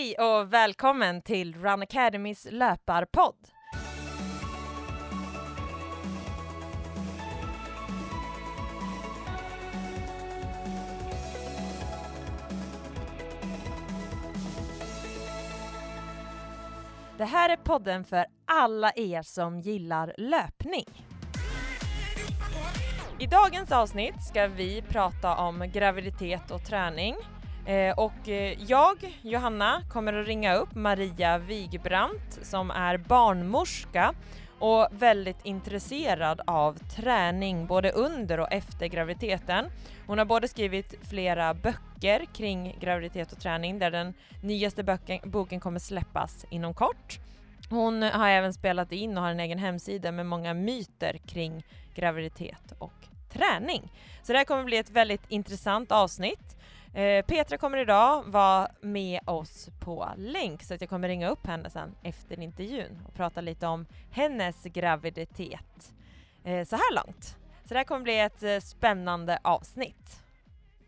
Hej och välkommen till Run Academys löparpodd. Det här är podden för alla er som gillar löpning. I dagens avsnitt ska vi prata om graviditet och träning. Eh, och eh, jag, Johanna, kommer att ringa upp Maria Wigbrandt som är barnmorska och väldigt intresserad av träning både under och efter graviditeten. Hon har både skrivit flera böcker kring graviditet och träning där den nyaste böken, boken kommer släppas inom kort. Hon har även spelat in och har en egen hemsida med många myter kring graviditet och träning. Så det här kommer bli ett väldigt intressant avsnitt. Eh, Petra kommer idag vara med oss på länk så att jag kommer ringa upp henne sen efter intervjun och prata lite om hennes graviditet eh, så här långt. Så det här kommer bli ett eh, spännande avsnitt.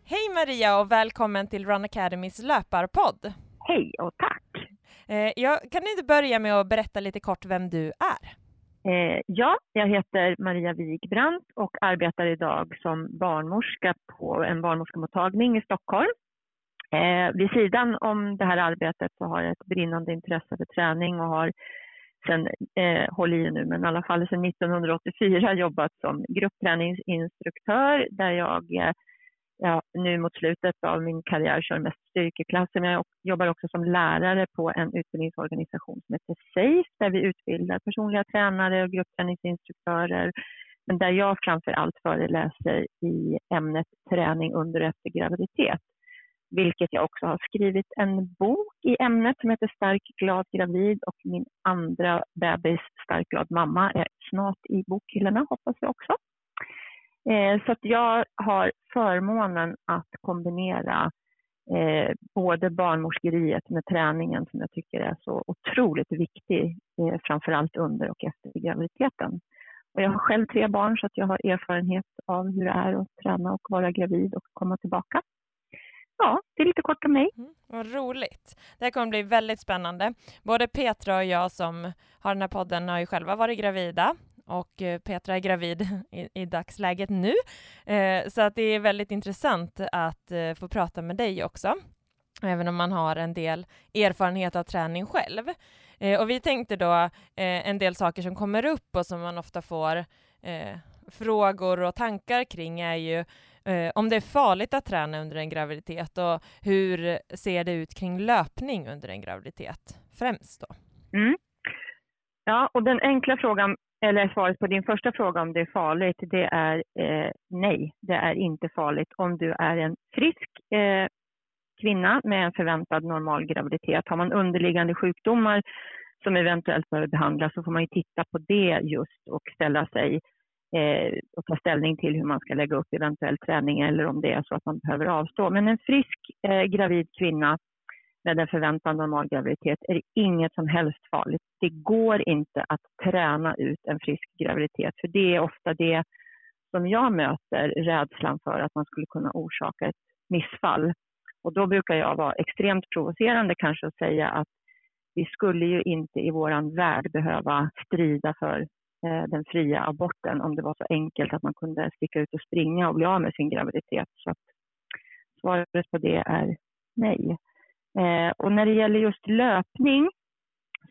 Hej Maria och välkommen till Run Academys löparpodd. Hej och tack. Eh, jag, kan du inte börja med att berätta lite kort vem du är? Eh, ja, jag heter Maria Wigbrandt och arbetar idag som barnmorska på en barnmorskemottagning i Stockholm. Eh, vid sidan om det här arbetet så har jag ett brinnande intresse för träning och har sen, eh, håll i nu, men i alla fall sedan 1984 jobbat som gruppträningsinstruktör där jag eh, ja, nu mot slutet av min karriär kör mest styrkeklasser, men jag jobbar också som lärare på en utbildningsorganisation som heter SAFE, där vi utbildar personliga tränare och gruppträningsinstruktörer, men där jag framför allt föreläser i ämnet träning under och efter graviditet. Vilket jag också har skrivit en bok i ämnet som heter Stark, glad, gravid och min andra bebis Stark, glad mamma är snart i bokhyllorna hoppas jag också. Eh, så att jag har förmånen att kombinera eh, både barnmorskeriet med träningen som jag tycker är så otroligt viktig, eh, framförallt under och efter graviditeten. Och jag har själv tre barn så att jag har erfarenhet av hur det är att träna och vara gravid och komma tillbaka. Ja, det är lite kort om mig. Mm, vad roligt. Det här kommer bli väldigt spännande. Både Petra och jag som har den här podden har ju själva varit gravida och eh, Petra är gravid i, i dagsläget nu. Eh, så att det är väldigt intressant att eh, få prata med dig också, även om man har en del erfarenhet av träning själv. Eh, och vi tänkte då eh, en del saker som kommer upp och som man ofta får eh, frågor och tankar kring är ju eh, om det är farligt att träna under en graviditet och hur ser det ut kring löpning under en graviditet främst då? Mm. Ja, och den enkla frågan eller svaret på din första fråga om det är farligt, det är eh, nej, det är inte farligt. Om du är en frisk eh, kvinna med en förväntad normal graviditet, har man underliggande sjukdomar som eventuellt behöver behandlas så får man ju titta på det just och ställa sig eh, och ta ställning till hur man ska lägga upp eventuell träning eller om det är så att man behöver avstå. Men en frisk eh, gravid kvinna med en förväntad normal graviditet är det inget som helst farligt. Det går inte att träna ut en frisk graviditet, för det är ofta det som jag möter, rädslan för att man skulle kunna orsaka ett missfall. Och då brukar jag vara extremt provocerande kanske och säga att vi skulle ju inte i våran värld behöva strida för eh, den fria aborten om det var så enkelt att man kunde sticka ut och springa och bli av med sin graviditet. Så att svaret på det är nej. Eh, och när det gäller just löpning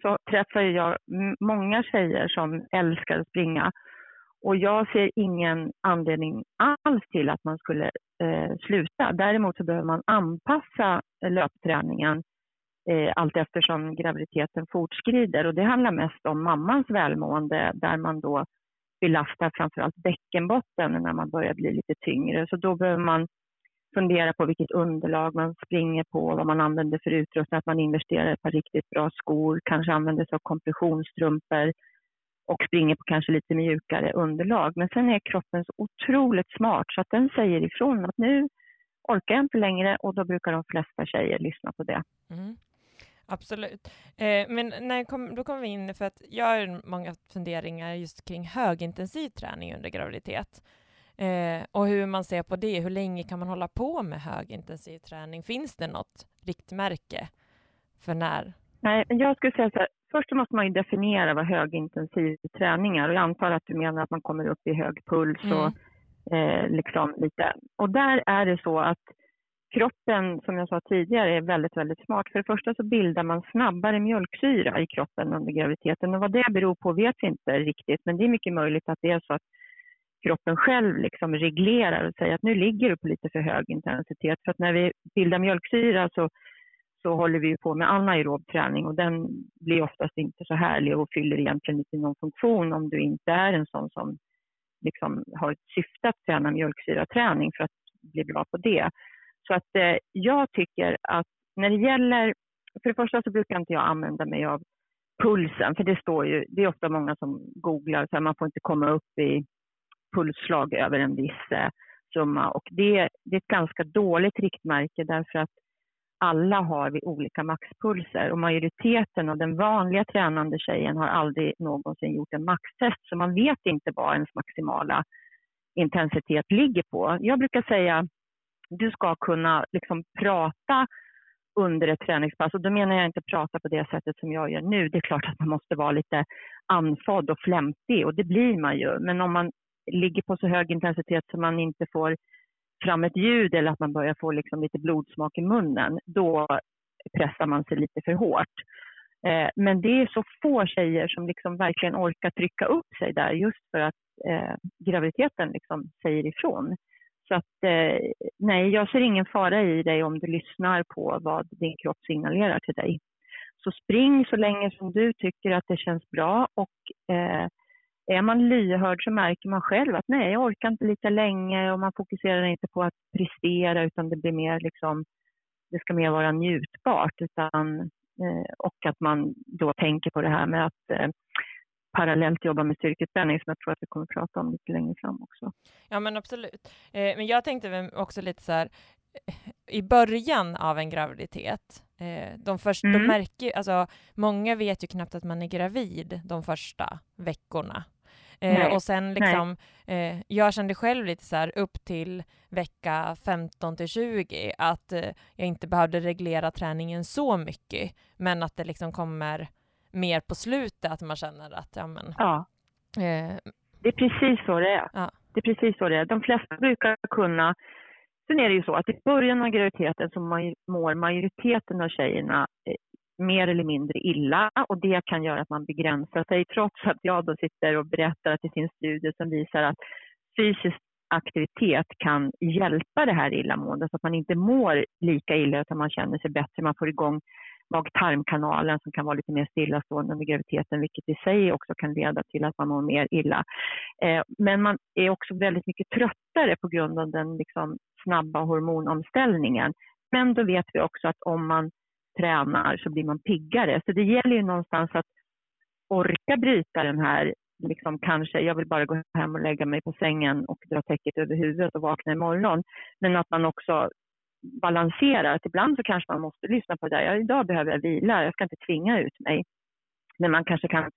så träffar jag många tjejer som älskar att springa. Och jag ser ingen anledning alls till att man skulle eh, sluta. Däremot så behöver man anpassa löpträningen eh, allt eftersom graviditeten fortskrider. Och det handlar mest om mammans välmående där man då belastar framförallt bäckenbotten när man börjar bli lite tyngre. Så då behöver man fundera på vilket underlag man springer på, vad man använder för utrustning, att man investerar i ett par riktigt bra skor, kanske använder sig av kompressionsstrumpor och springer på kanske lite mjukare underlag. Men sen är kroppen så otroligt smart så att den säger ifrån att nu orkar jag inte längre och då brukar de flesta tjejer lyssna på det. Mm. Absolut. Eh, men när kom, då kommer vi in, för att jag har många funderingar just kring högintensiv träning under graviditet. Eh, och hur man ser på det. Hur länge kan man hålla på med högintensiv träning? Finns det något riktmärke för när? Nej, jag skulle säga så här, först måste man ju definiera vad högintensiv träning är och jag antar att du menar att man kommer upp i hög puls och mm. eh, liksom lite. Och där är det så att kroppen, som jag sa tidigare, är väldigt, väldigt smart. För det första så bildar man snabbare mjölksyra i kroppen under graviditeten och vad det beror på vet vi inte riktigt, men det är mycket möjligt att det är så att kroppen själv liksom reglerar och säger att nu ligger du på lite för hög intensitet. För att när vi bildar mjölksyra så, så håller vi på med anaerob träning och den blir oftast inte så härlig och fyller egentligen inte någon funktion om du inte är en sån som liksom har ett syfte att träna mjölksyraträning för att bli bra på det. Så att eh, jag tycker att när det gäller, för det första så brukar inte jag använda mig av pulsen, för det står ju, det är ofta många som googlar, så här, man får inte komma upp i pulsslag över en viss eh, summa och det, det är ett ganska dåligt riktmärke därför att alla har vi olika maxpulser och majoriteten av den vanliga tränande tjejen har aldrig någonsin gjort en maxtest så man vet inte vad ens maximala intensitet ligger på. Jag brukar säga du ska kunna liksom prata under ett träningspass. Och då menar jag inte prata på det sättet som jag gör nu. Det är klart att man måste vara lite andfådd och flämtig och det blir man ju. Men om man ligger på så hög intensitet så man inte får fram ett ljud eller att man börjar få liksom lite blodsmak i munnen, då pressar man sig lite för hårt. Eh, men det är så få tjejer som liksom verkligen orkar trycka upp sig där just för att eh, graviditeten liksom säger ifrån. Så att eh, nej, jag ser ingen fara i dig om du lyssnar på vad din kropp signalerar till dig. Så spring så länge som du tycker att det känns bra och eh, är man lyhörd så märker man själv att nej, jag orkar inte lika länge och man fokuserar inte på att prestera utan det blir mer liksom, det ska mer vara njutbart utan, eh, och att man då tänker på det här med att eh, parallellt jobba med styrketräning som jag tror att vi kommer att prata om lite längre fram också. Ja men absolut. Eh, men jag tänkte också lite så här, i början av en graviditet, eh, de första, mm. de märker, alltså många vet ju knappt att man är gravid de första veckorna. Eh, och sen liksom, eh, jag kände själv lite så här upp till vecka 15 till 20 att eh, jag inte behövde reglera träningen så mycket, men att det liksom kommer mer på slutet, att man känner att ja men... Ja. Eh, det är precis så det är. Ja. Det är precis så det är. De flesta brukar kunna... Sen är det ju så att i början av graviditeten så mår majoriteten av tjejerna eh, mer eller mindre illa. Och det kan göra att man begränsar sig trots att jag då sitter och berättar att det finns studier som visar att fysisk aktivitet kan hjälpa det här illamåendet. Så att man inte mår lika illa utan man känner sig bättre, man får igång mag-tarmkanalen som kan vara lite mer stillastående under graviditeten, vilket i sig också kan leda till att man mår mer illa. Eh, men man är också väldigt mycket tröttare på grund av den liksom, snabba hormonomställningen. Men då vet vi också att om man tränar så blir man piggare. Så det gäller ju någonstans att orka bryta den här, liksom kanske, jag vill bara gå hem och lägga mig på sängen och dra täcket över huvudet och vakna imorgon. Men att man också balansera. Att ibland så kanske man måste lyssna på det där. Ja, idag behöver jag vila, jag ska inte tvinga ut mig. Men man kanske kan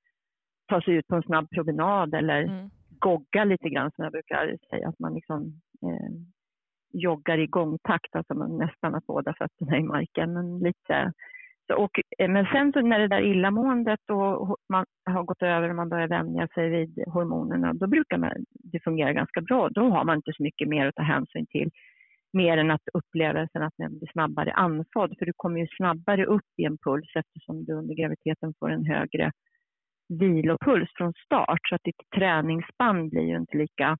ta sig ut på en snabb promenad eller mm. gogga lite grann som jag brukar säga. Att man liksom eh, joggar i gångtakt, alltså man nästan att båda fötterna i marken. Men, lite, så, och, eh, men sen så när det där illamåendet och man har gått över och man börjar vänja sig vid hormonerna, då brukar man, det fungera ganska bra. Då har man inte så mycket mer att ta hänsyn till mer än att upplevelsen att man blir snabbare andfådd. För du kommer ju snabbare upp i en puls eftersom du under graviditeten får en högre vilopuls från start. Så att ditt träningsspann blir ju inte lika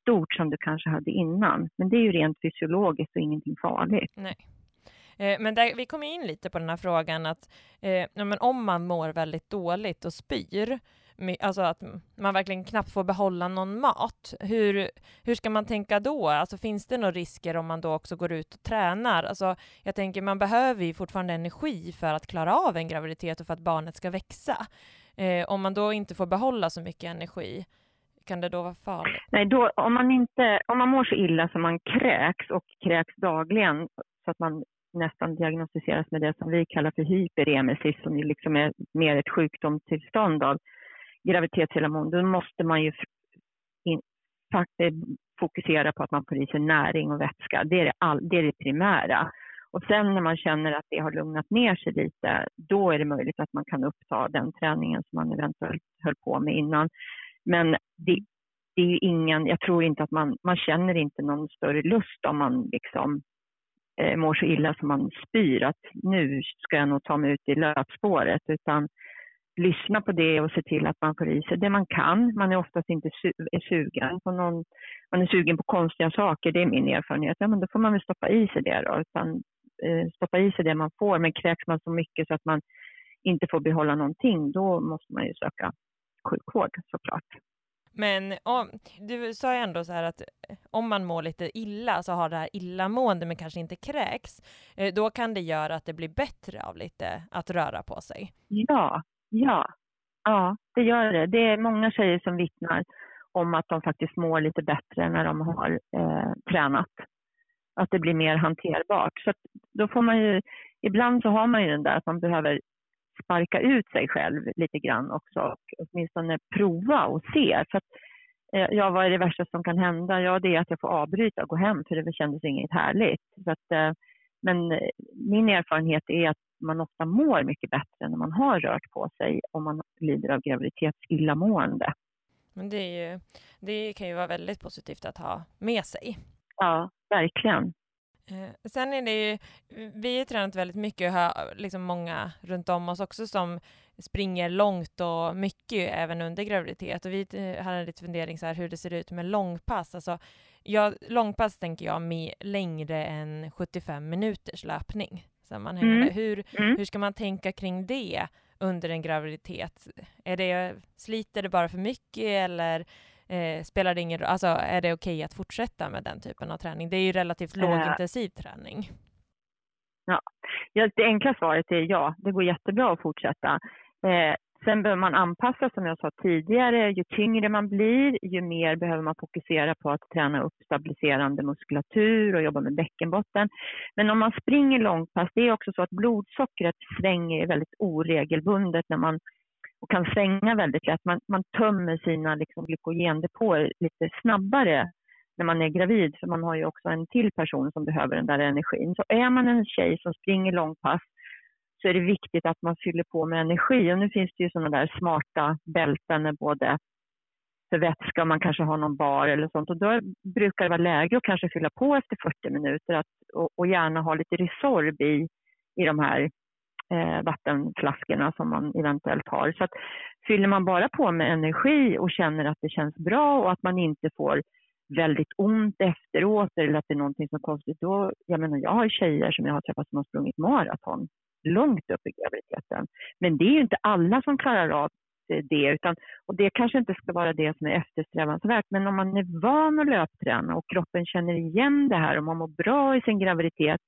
stort som du kanske hade innan. Men det är ju rent fysiologiskt och ingenting farligt. Nej. Eh, men där, vi kom in lite på den här frågan att eh, men om man mår väldigt dåligt och spyr, alltså att man verkligen knappt får behålla någon mat. Hur, hur ska man tänka då? Alltså finns det några risker om man då också går ut och tränar? Alltså jag tänker man behöver ju fortfarande energi för att klara av en graviditet och för att barnet ska växa. Eh, om man då inte får behålla så mycket energi, kan det då vara farligt? Nej, då, om, man inte, om man mår så illa som man kräks och kräks dagligen så att man nästan diagnostiseras med det som vi kallar för hyperemesis som liksom är mer ett sjukdomstillstånd av graviditetshormon, då måste man ju in, eh, fokusera på att man får i sig näring och vätska. Det är det, all, det är det primära. Och sen när man känner att det har lugnat ner sig lite, då är det möjligt att man kan uppta den träningen som man eventuellt höll på med innan. Men det, det är ingen, jag tror inte att man, man känner inte någon större lust om man liksom eh, mår så illa som man spyr att nu ska jag nog ta mig ut i löpspåret utan lyssna på det och se till att man får i sig det man kan. Man är oftast inte su är sugen på någon, man är sugen på konstiga saker, det är min erfarenhet. Ja, men då får man väl stoppa i sig det då, utan eh, stoppa i sig det man får. Men kräks man så mycket så att man inte får behålla någonting, då måste man ju söka sjukvård såklart. Men om, du sa ju ändå så här att om man mår lite illa, så har det här illamående men kanske inte kräks, eh, då kan det göra att det blir bättre av lite att röra på sig. Ja, ja, ja, det gör det. Det är många tjejer som vittnar om att de faktiskt mår lite bättre när de har eh, tränat. Att det blir mer hanterbart. Så då får man ju, ibland så har man ju den där att man behöver sparka ut sig själv lite grann också och åtminstone prova och se. För att, eh, ja, vad är det värsta som kan hända? Ja, det är att jag får avbryta och gå hem för det kändes inget härligt. Så att, eh, men eh, min erfarenhet är att man ofta mår mycket bättre när man har rört på sig om man lider av graviditetsillamående. Men det, ju, det kan ju vara väldigt positivt att ha med sig. Ja, verkligen. Eh, sen är det ju, vi har tränat väldigt mycket och har liksom många runt om oss också som springer långt och mycket även under graviditet. Och vi eh, hade en liten fundering så här hur det ser ut med långpass. Alltså, ja, långpass tänker jag med längre än 75 minuters löpning. Sammanhängande. Mm. Hur, mm. hur ska man tänka kring det under en graviditet? Är det, sliter det bara för mycket eller eh, spelar det ingen Alltså är det okej okay att fortsätta med den typen av träning? Det är ju relativt äh. lågintensiv träning. Ja. ja, det enkla svaret är ja, det går jättebra att fortsätta. Eh, sen behöver man anpassa, som jag sa tidigare, ju tyngre man blir, ju mer behöver man fokusera på att träna upp stabiliserande muskulatur och jobba med bäckenbotten. Men om man springer långpass, det är också så att blodsockret svänger väldigt oregelbundet när man och kan svänga väldigt lätt. Man, man tömmer sina liksom, glykogendepåer lite snabbare när man är gravid, för man har ju också en till person som behöver den där energin. Så är man en tjej som springer långpass så är det viktigt att man fyller på med energi. Och nu finns det ju sådana där smarta bälten med både för vätska och man kanske har någon bar eller sånt. Och då brukar det vara läge att kanske fylla på efter 40 minuter att, och, och gärna ha lite Resorb i, i de här eh, vattenflaskorna som man eventuellt har. Så att fyller man bara på med energi och känner att det känns bra och att man inte får väldigt ont efteråt eller att det är någonting som är konstigt. Då, jag menar, jag har tjejer som jag har träffat som har sprungit maraton långt upp i graviditeten. Men det är ju inte alla som klarar av eh, det. Utan, och det kanske inte ska vara det som är eftersträvansvärt. Men om man är van att löpträna och kroppen känner igen det här och man mår bra i sin graviditet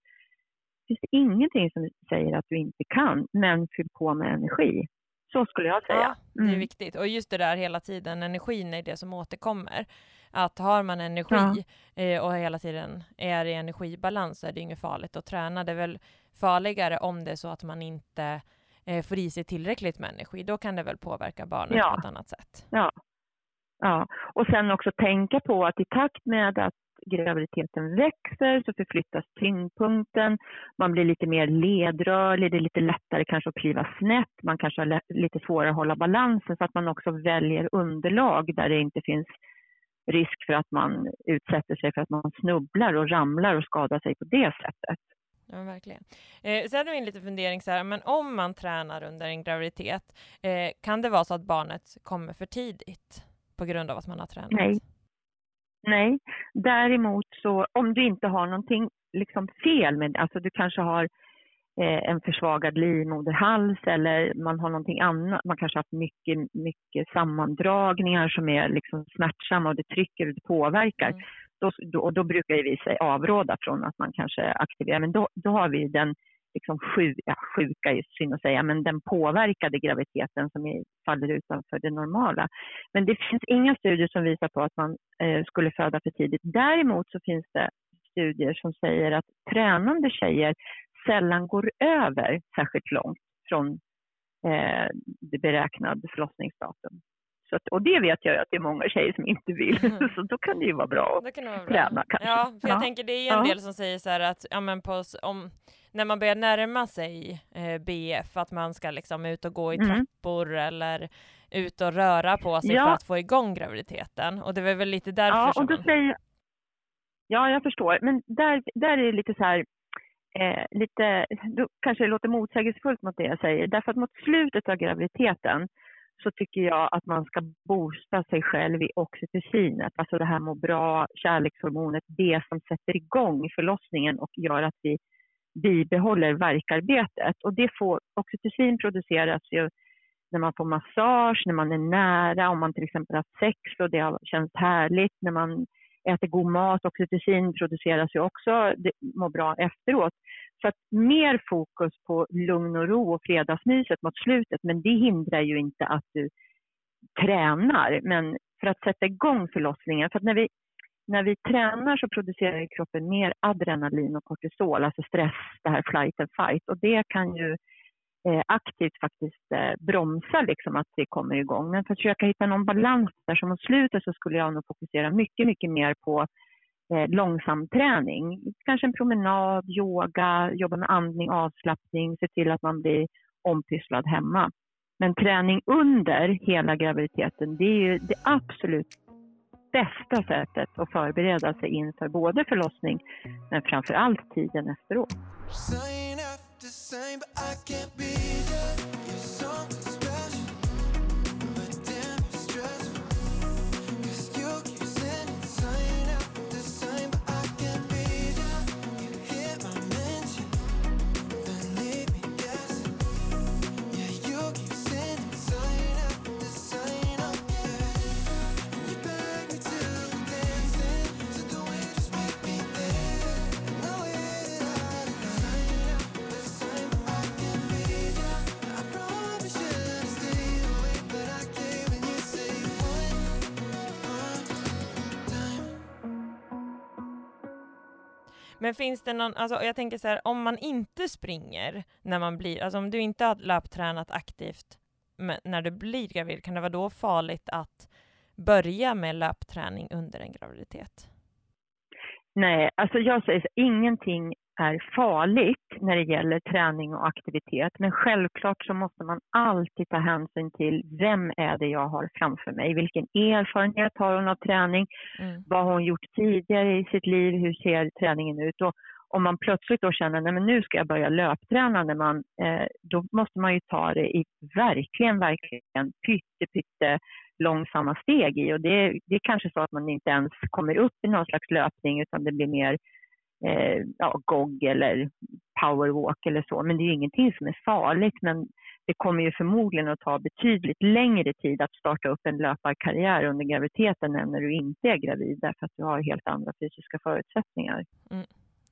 finns det ingenting som säger att du inte kan, men fyll på med energi. Så skulle jag säga. Ja, det är mm. viktigt. Och just det där hela tiden, energin är det som återkommer. Att har man energi ja. eh, och hela tiden är i energibalans så är det inget farligt att träna. Det är väl farligare om det är så att man inte eh, får i sig tillräckligt med energi. Då kan det väl påverka barnet ja. på ett annat sätt. Ja. ja, och sen också tänka på att i takt med att graviditeten växer så förflyttas tyngdpunkten, man blir lite mer ledrörlig, det är lite lättare kanske att kliva snett, man kanske har lite svårare att hålla balansen så att man också väljer underlag där det inte finns risk för att man utsätter sig för att man snubblar och ramlar och skadar sig på det sättet. Ja, verkligen. Eh, sen har vi en liten fundering så här, men om man tränar under en graviditet, eh, kan det vara så att barnet kommer för tidigt på grund av att man har tränat? Nej, Nej, däremot så om du inte har någonting liksom fel med alltså du kanske har eh, en försvagad livmoderhals eller man har någonting annat, man kanske har haft mycket, mycket sammandragningar som är liksom smärtsamma och det trycker och det påverkar. Mm. Då, då, då brukar vi avråda från att man kanske aktiverar, men då, då har vi den liksom sju, ja, sjuka är synd att säga, men den påverkade graviditeten som är, faller utanför det normala. Men det finns inga studier som visar på att man eh, skulle föda för tidigt. Däremot så finns det studier som säger att tränande tjejer sällan går över särskilt långt från eh, det beräknade förlossningsdatum. Så att, och det vet jag att det är många tjejer som inte vill. Mm. Så då kan det ju vara bra att vara bra. träna kanske. Ja, för jag tänker det är en ja. del som säger så här att ja, men på, om, när man börjar närma sig eh, BF, att man ska liksom ut och gå i mm. trappor eller ut och röra på sig ja. för att få igång graviditeten. Och det var väl lite därför ja, och då man... säger... Ja, jag förstår. Men där, där är det lite så här, eh, lite, då kanske det låter motsägelsefullt mot det jag säger. Därför att mot slutet av graviditeten så tycker jag att man ska boosta sig själv i oxytocinet, alltså det här må bra, kärlekshormonet, det som sätter igång förlossningen och gör att vi bibehåller verkarbetet. Och det får, oxytocin produceras ju när man får massage, när man är nära, om man till exempel har sex och det har känts härligt, när man äter god mat, oxytocin produceras ju också, det mår bra efteråt. Så att mer fokus på lugn och ro och fredagsmyset mot slutet, men det hindrar ju inte att du tränar. Men för att sätta igång förlossningen, för att när vi, när vi tränar så producerar kroppen mer adrenalin och kortisol, alltså stress, det här flight and fight. Och det kan ju Eh, aktivt faktiskt eh, bromsa liksom att vi kommer igång. Men för att försöka hitta någon balans där, så mot slutet så skulle jag nog fokusera mycket, mycket mer på eh, långsam träning. Kanske en promenad, yoga, jobba med andning, avslappning, se till att man blir ompysslad hemma. Men träning under hela graviditeten, det är ju det absolut bästa sättet att förbereda sig inför både förlossning men framför allt tiden efteråt. the same, but I can't be there. You're so Men finns det någon, alltså jag tänker så här, om man inte springer när man blir, alltså om du inte har löptränat aktivt när du blir gravid, kan det vara då farligt att börja med löpträning under en graviditet? Nej, alltså jag säger så, ingenting är farligt när det gäller träning och aktivitet. Men självklart så måste man alltid ta hänsyn till vem är det jag har framför mig? Vilken erfarenhet har hon av träning? Mm. Vad har hon gjort tidigare i sitt liv? Hur ser träningen ut? Och om man plötsligt då känner att nu ska jag börja löpträna, när man, eh, då måste man ju ta det i verkligen, verkligen pytte, pytte långsamma steg i. Och det, det är kanske så att man inte ens kommer upp i någon slags löpning utan det blir mer eh, ja, GOG eller powerwalk eller så. Men det är ju ingenting som är farligt. Men det kommer ju förmodligen att ta betydligt längre tid att starta upp en löparkarriär under graviditeten än när du inte är gravid därför att du har helt andra fysiska förutsättningar. Mm.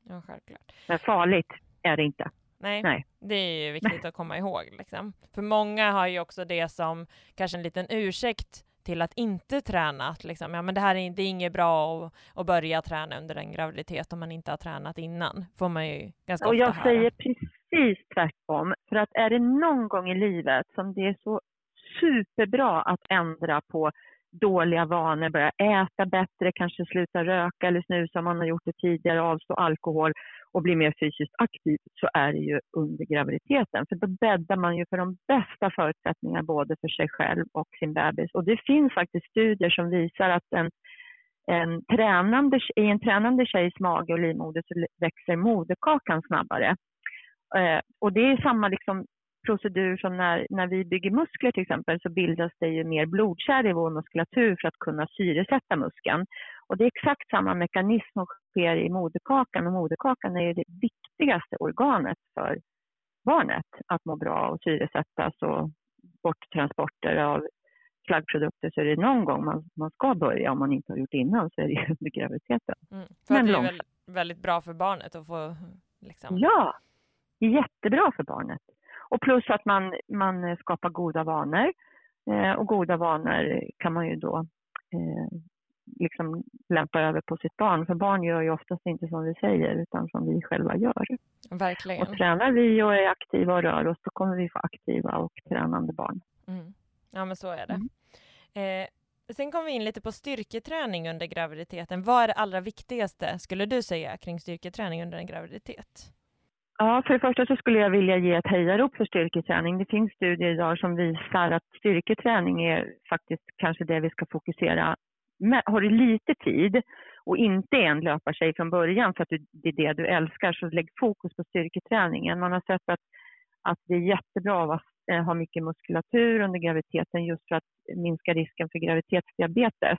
Ja, självklart. Men farligt är det inte. Nej, Nej, det är ju viktigt Nej. att komma ihåg. Liksom. För många har ju också det som kanske en liten ursäkt till att inte träna. Att liksom, ja, men det här är, det är inget bra att, att börja träna under en graviditet om man inte har tränat innan. får man ju ganska Och ofta jag höra. säger precis tvärtom. För att är det någon gång i livet som det är så superbra att ändra på dåliga vanor, börja äta bättre, kanske sluta röka eller snusa om man har gjort det tidigare, avstå alkohol och blir mer fysiskt aktiv så är det ju under graviditeten. För då bäddar man ju för de bästa förutsättningarna både för sig själv och sin bebis. Och det finns faktiskt studier som visar att en, en tränande, i en tränande tjejs mage och livmoder så växer moderkakan snabbare. Eh, och det är samma liksom procedur som när, när vi bygger muskler till exempel så bildas det ju mer blodkärl i vår muskulatur för att kunna syresätta muskeln. Och det är exakt samma mekanism som sker i moderkakan och moderkakan är ju det viktigaste organet för barnet att må bra och syresättas och borttransporter av slaggprodukter så är det någon gång man, man ska börja om man inte har gjort innan så är det under graviditeten. Mm, Men det är väl väldigt bra för barnet att få liksom... Ja, jättebra för barnet. Och plus att man, man skapar goda vanor. Eh, och goda vanor kan man ju då eh, liksom lämpa över på sitt barn. För barn gör ju oftast inte som vi säger utan som vi själva gör. Verkligen. Och tränar vi och är aktiva och rör oss då kommer vi få aktiva och tränande barn. Mm. Ja men så är det. Mm. Eh, sen kom vi in lite på styrketräning under graviditeten. Vad är det allra viktigaste, skulle du säga, kring styrketräning under en graviditet? Ja, för det första så skulle jag vilja ge ett hejarop för styrketräning. Det finns studier idag som visar att styrketräning är faktiskt kanske det vi ska fokusera. Har du lite tid och inte är en löpartjej från början för att det är det du älskar, så lägg fokus på styrketräningen. Man har sett att, att det är jättebra att eh, ha mycket muskulatur under graviditeten just för att minska risken för graviditetsdiabetes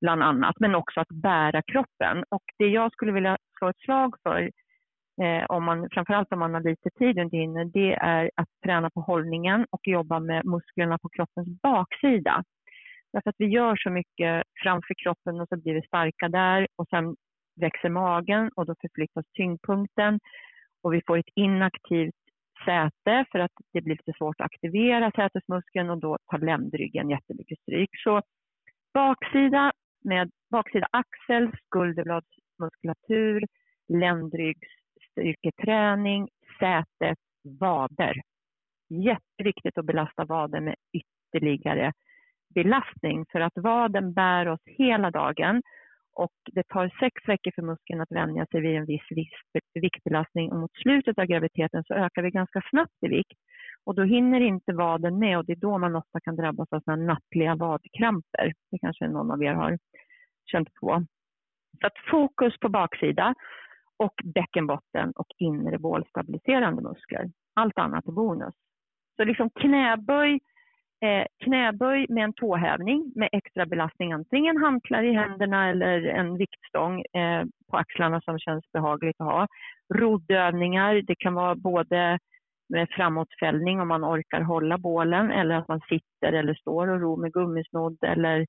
bland annat, men också att bära kroppen. Och det jag skulle vilja slå ett slag för eh, om man, framförallt om man har lite tid under inne, det är att träna på hållningen och jobba med musklerna på kroppens baksida. Därför att vi gör så mycket framför kroppen och så blir vi starka där och sen växer magen och då förflyttas tyngdpunkten och vi får ett inaktivt säte för att det blir lite svårt att aktivera sätesmuskeln och då tar ländryggen jättemycket stryk. Så baksida med baksida axel, skulderbladsmuskulatur, ländryggsstyrketräning, sätet, vader. Jätteviktigt att belasta vaden med ytterligare belastning för att vaden bär oss hela dagen och det tar sex veckor för muskeln att vänja sig vid en viss viktbelastning och mot slutet av graviditeten så ökar vi ganska snabbt i vikt och då hinner inte vaden med och det är då man ofta kan drabbas av såna nattliga vadkramper. Det kanske någon av er har känt på. Så att fokus på baksida och bäckenbotten och inre bålstabiliserande muskler. Allt annat är bonus. Så liksom knäböj, eh, knäböj med en tåhävning med extra belastning, antingen hantlar i händerna eller en viktstång eh, på axlarna som känns behagligt att ha. Roddövningar, det kan vara både med framåtfällning om man orkar hålla bålen eller att man sitter eller står och ror med gummisnodd eller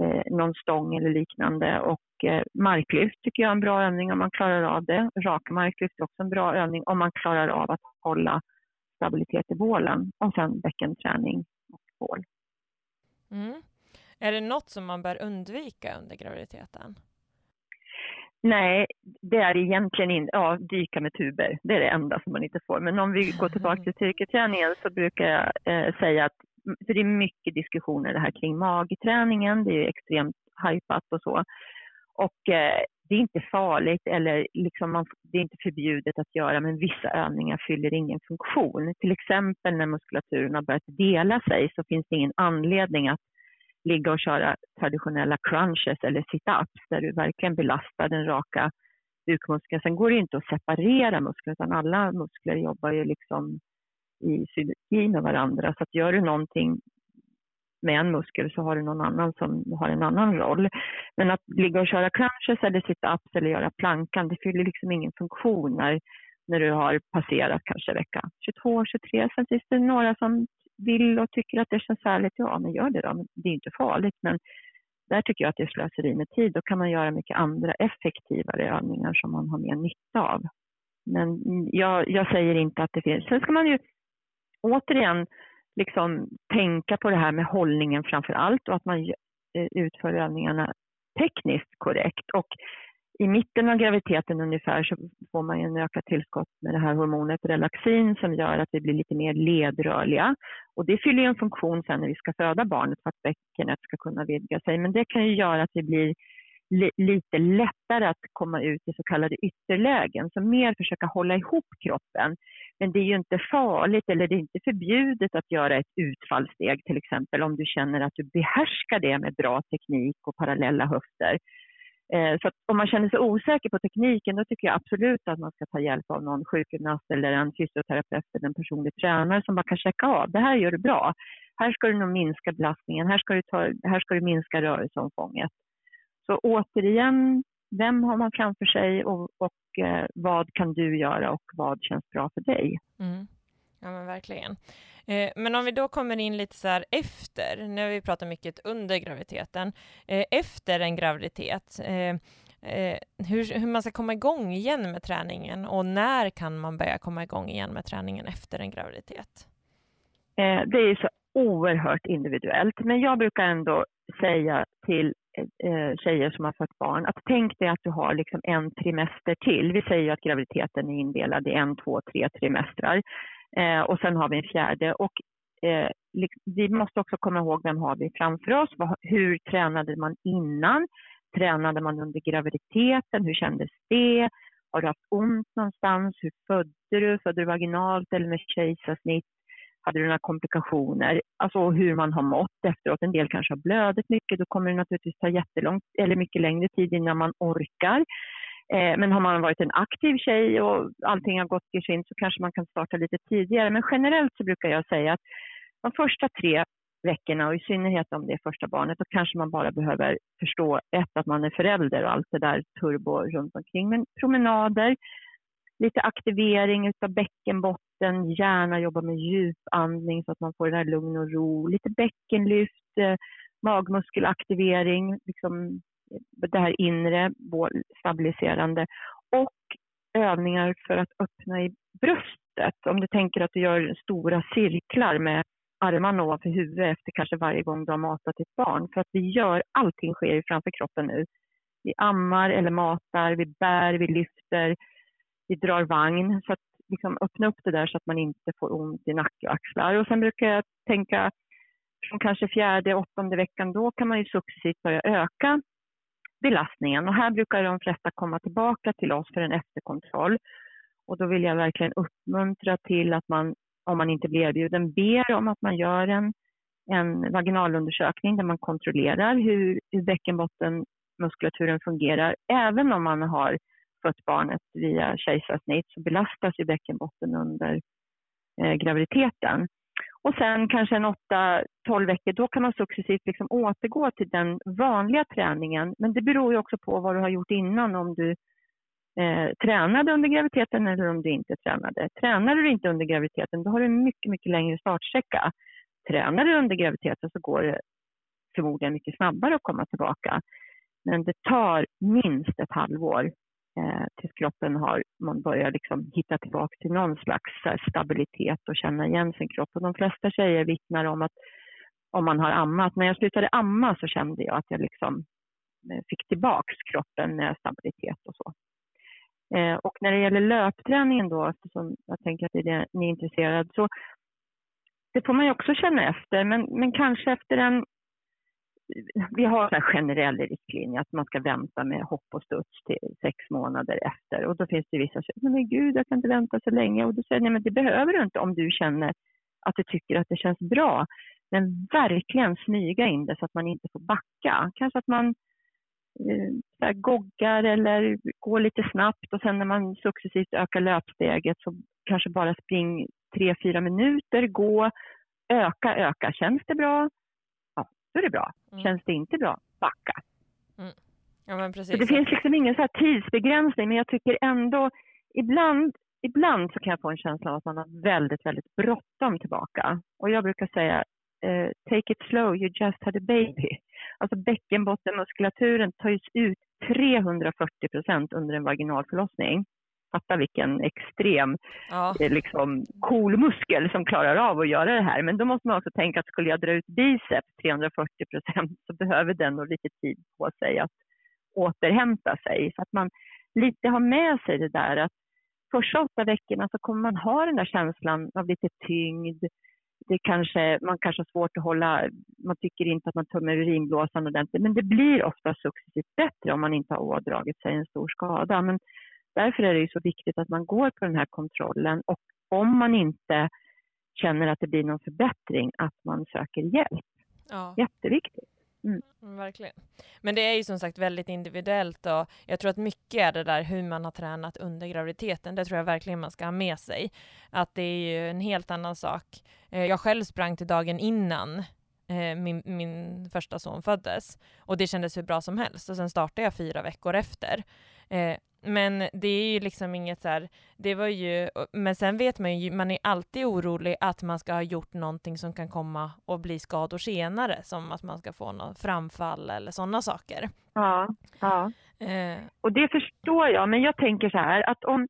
eh, någon stång eller liknande. Och eh, marklyft tycker jag är en bra övning om man klarar av det. Rak marklyft är också en bra övning om man klarar av att hålla stabilitet i bålen. Och sen bäckenträning och bål. Mm. Är det något som man bör undvika under graviditeten? Nej, det är egentligen inte, ja, dyka med tuber, det är det enda som man inte får. Men om vi går tillbaka till styrketräningen så brukar jag eh, säga att för det är mycket diskussioner det här kring magträningen, det är extremt hajpat och så. Och eh, det är inte farligt eller liksom man, det är inte förbjudet att göra men vissa övningar fyller ingen funktion. Till exempel när muskulaturen har börjat dela sig så finns det ingen anledning att ligga och köra traditionella crunches eller sit-ups där du verkligen belastar den raka bukmuskeln. Sen går det inte att separera muskler utan alla muskler jobbar ju liksom i synergi med varandra. Så att gör du någonting med en muskel så har du någon annan som har en annan roll. Men att ligga och köra crunches eller sit-ups eller göra plankan, det fyller liksom ingen funktion när, när du har passerat kanske vecka 22, 23. Sen finns det några som vill och tycker att det känns härligt. Ja, men gör det då. Men det är inte farligt. Men där tycker jag att det är slöseri med tid. Då kan man göra mycket andra effektivare övningar som man har mer nytta av. Men jag, jag säger inte att det finns. Sen ska man ju återigen liksom tänka på det här med hållningen framför allt och att man eh, utför övningarna tekniskt korrekt. Och i mitten av graviditeten ungefär så får man en ökat tillskott med det här hormonet relaxin som gör att vi blir lite mer ledrörliga. Och det fyller en funktion sen när vi ska föda barnet för att bäckenet ska kunna vidga sig. Men det kan ju göra att vi blir lite lättare att komma ut i så kallade ytterlägen. Så mer försöka hålla ihop kroppen. Men det är ju inte farligt eller det är inte förbjudet att göra ett utfallssteg till exempel om du känner att du behärskar det med bra teknik och parallella höfter. Eh, så om man känner sig osäker på tekniken då tycker jag absolut att man ska ta hjälp av någon sjukgymnast eller en fysioterapeut eller en personlig tränare som bara kan checka av. Det här gör du bra. Här ska du nog minska belastningen. Här ska du, ta, här ska du minska rörelseomfånget. Så återigen, vem har man framför sig och, och eh, vad kan du göra och vad känns bra för dig? Mm. Ja men verkligen. Eh, men om vi då kommer in lite så här efter, nu har vi pratat mycket under graviditeten, eh, efter en graviditet, eh, eh, hur, hur man ska komma igång igen med träningen och när kan man börja komma igång igen med träningen efter en graviditet? Eh, det är så oerhört individuellt, men jag brukar ändå säga till Eh, eh, tjejer som har fött barn, att tänk dig att du har liksom en trimester till. Vi säger att graviditeten är indelad i en, två, tre trimestrar eh, och sen har vi en fjärde. Och eh, liksom, vi måste också komma ihåg vem har vi framför oss? Hur tränade man innan? Tränade man under graviditeten? Hur kändes det? Har du haft ont någonstans? Hur födde du? Födde du vaginalt eller med kejsarsnitt? Hade du några komplikationer? Alltså hur man har mått efteråt. En del kanske har blödigt mycket. Då kommer det naturligtvis ta jättelångt eller mycket längre tid innan man orkar. Eh, men har man varit en aktiv tjej och allting har gått i sin så kanske man kan starta lite tidigare. Men generellt så brukar jag säga att de första tre veckorna och i synnerhet om det är första barnet, då kanske man bara behöver förstå ett, att man är förälder och allt det där turbo runt omkring. Men promenader, lite aktivering utav bäckenbotten, gärna jobba med djupandning så att man får den här lugn och ro, lite bäckenlyft, eh, magmuskelaktivering, liksom eh, det här inre stabiliserande och övningar för att öppna i bröstet. Om du tänker att du gör stora cirklar med armarna ovanför huvudet efter kanske varje gång du har matat ditt barn. För att vi gör, allting sker framför kroppen nu. Vi ammar eller matar, vi bär, vi lyfter, vi drar vagn. Så att liksom öppna upp det där så att man inte får ont i nacke och axlar. Och sen brukar jag tänka från kanske fjärde, åttonde veckan, då kan man ju successivt börja öka belastningen. Och här brukar de flesta komma tillbaka till oss för en efterkontroll. Och då vill jag verkligen uppmuntra till att man om man inte blir erbjuden, ber om att man gör en, en vaginalundersökning där man kontrollerar hur, hur bäckenbottenmuskulaturen fungerar. Även om man har fött barnet via kejsarsnitt så belastas ju bäckenbotten under eh, graviditeten. Och sen kanske en 8-12 veckor, då kan man successivt liksom återgå till den vanliga träningen. Men det beror ju också på vad du har gjort innan, om du eh, tränade under graviditeten eller om du inte tränade. Tränar du inte under graviditeten då har du en mycket, mycket längre startsträcka. Tränar du under graviditeten så går det förmodligen mycket snabbare att komma tillbaka. Men det tar minst ett halvår eh, tills kroppen har, man börjar liksom hitta tillbaka till någon slags eh, stabilitet och känna igen sin kropp. Och de flesta tjejer vittnar om att om man har ammat, när jag slutade amma så kände jag att jag liksom eh, fick tillbaks kroppen med stabilitet och så. Eh, och när det gäller löpträningen då, eftersom jag tänker att det är det ni är intresserade, så det får man ju också känna efter, men, men kanske efter en... Vi har en generell riktlinje att man ska vänta med hopp och studs till sex månader efter. Och då finns det vissa som säger, men gud, jag kan inte vänta så länge. Och då säger jag, nej men det behöver du inte om du känner att du tycker att det känns bra. Men verkligen smyga in det så att man inte får backa. Kanske att man eh, så här, goggar eller går lite snabbt och sen när man successivt ökar löpsteget så kanske bara spring tre, fyra minuter, gå, öka, öka. Känns det bra? Då är det bra. Mm. Känns det inte bra? Backa. Mm. Ja, precis. Så det finns liksom ingen så här tidsbegränsning men jag tycker ändå ibland, ibland så kan jag få en känsla av att man har väldigt, väldigt bråttom tillbaka. Och jag brukar säga uh, take it slow, you just had a baby. Alltså bäckenbottenmuskulaturen tas ut 340 procent under en vaginalförlossning. Fatta vilken extrem ja. Eh, liksom, cool muskel som klarar av att göra det här. Men då måste man också tänka att skulle jag dra ut biceps 340 procent så behöver den nog lite tid på sig att återhämta sig. Så att man lite har med sig det där att första åtta veckorna så kommer man ha den där känslan av lite tyngd, det kanske, man kanske har svårt att hålla, man tycker inte att man tömmer urinblåsan ordentligt, men det blir ofta successivt bättre om man inte har ådragit sig en stor skada. Men därför är det så viktigt att man går på den här kontrollen och om man inte känner att det blir någon förbättring, att man söker hjälp. Ja. Jätteviktigt. Mm. mm. Verkligen. Men det är ju som sagt väldigt individuellt och jag tror att mycket är det där hur man har tränat under graviditeten. Det tror jag verkligen man ska ha med sig. Att det är ju en helt annan sak. Eh, jag själv sprang till dagen innan eh, min, min första son föddes och det kändes hur bra som helst och sen startade jag fyra veckor efter. Men det är ju liksom inget så här, det var ju, men sen vet man ju, man är alltid orolig att man ska ha gjort någonting som kan komma och bli skador senare, som att man ska få något framfall eller sådana saker. Ja, ja. Eh. Och det förstår jag, men jag tänker så här att om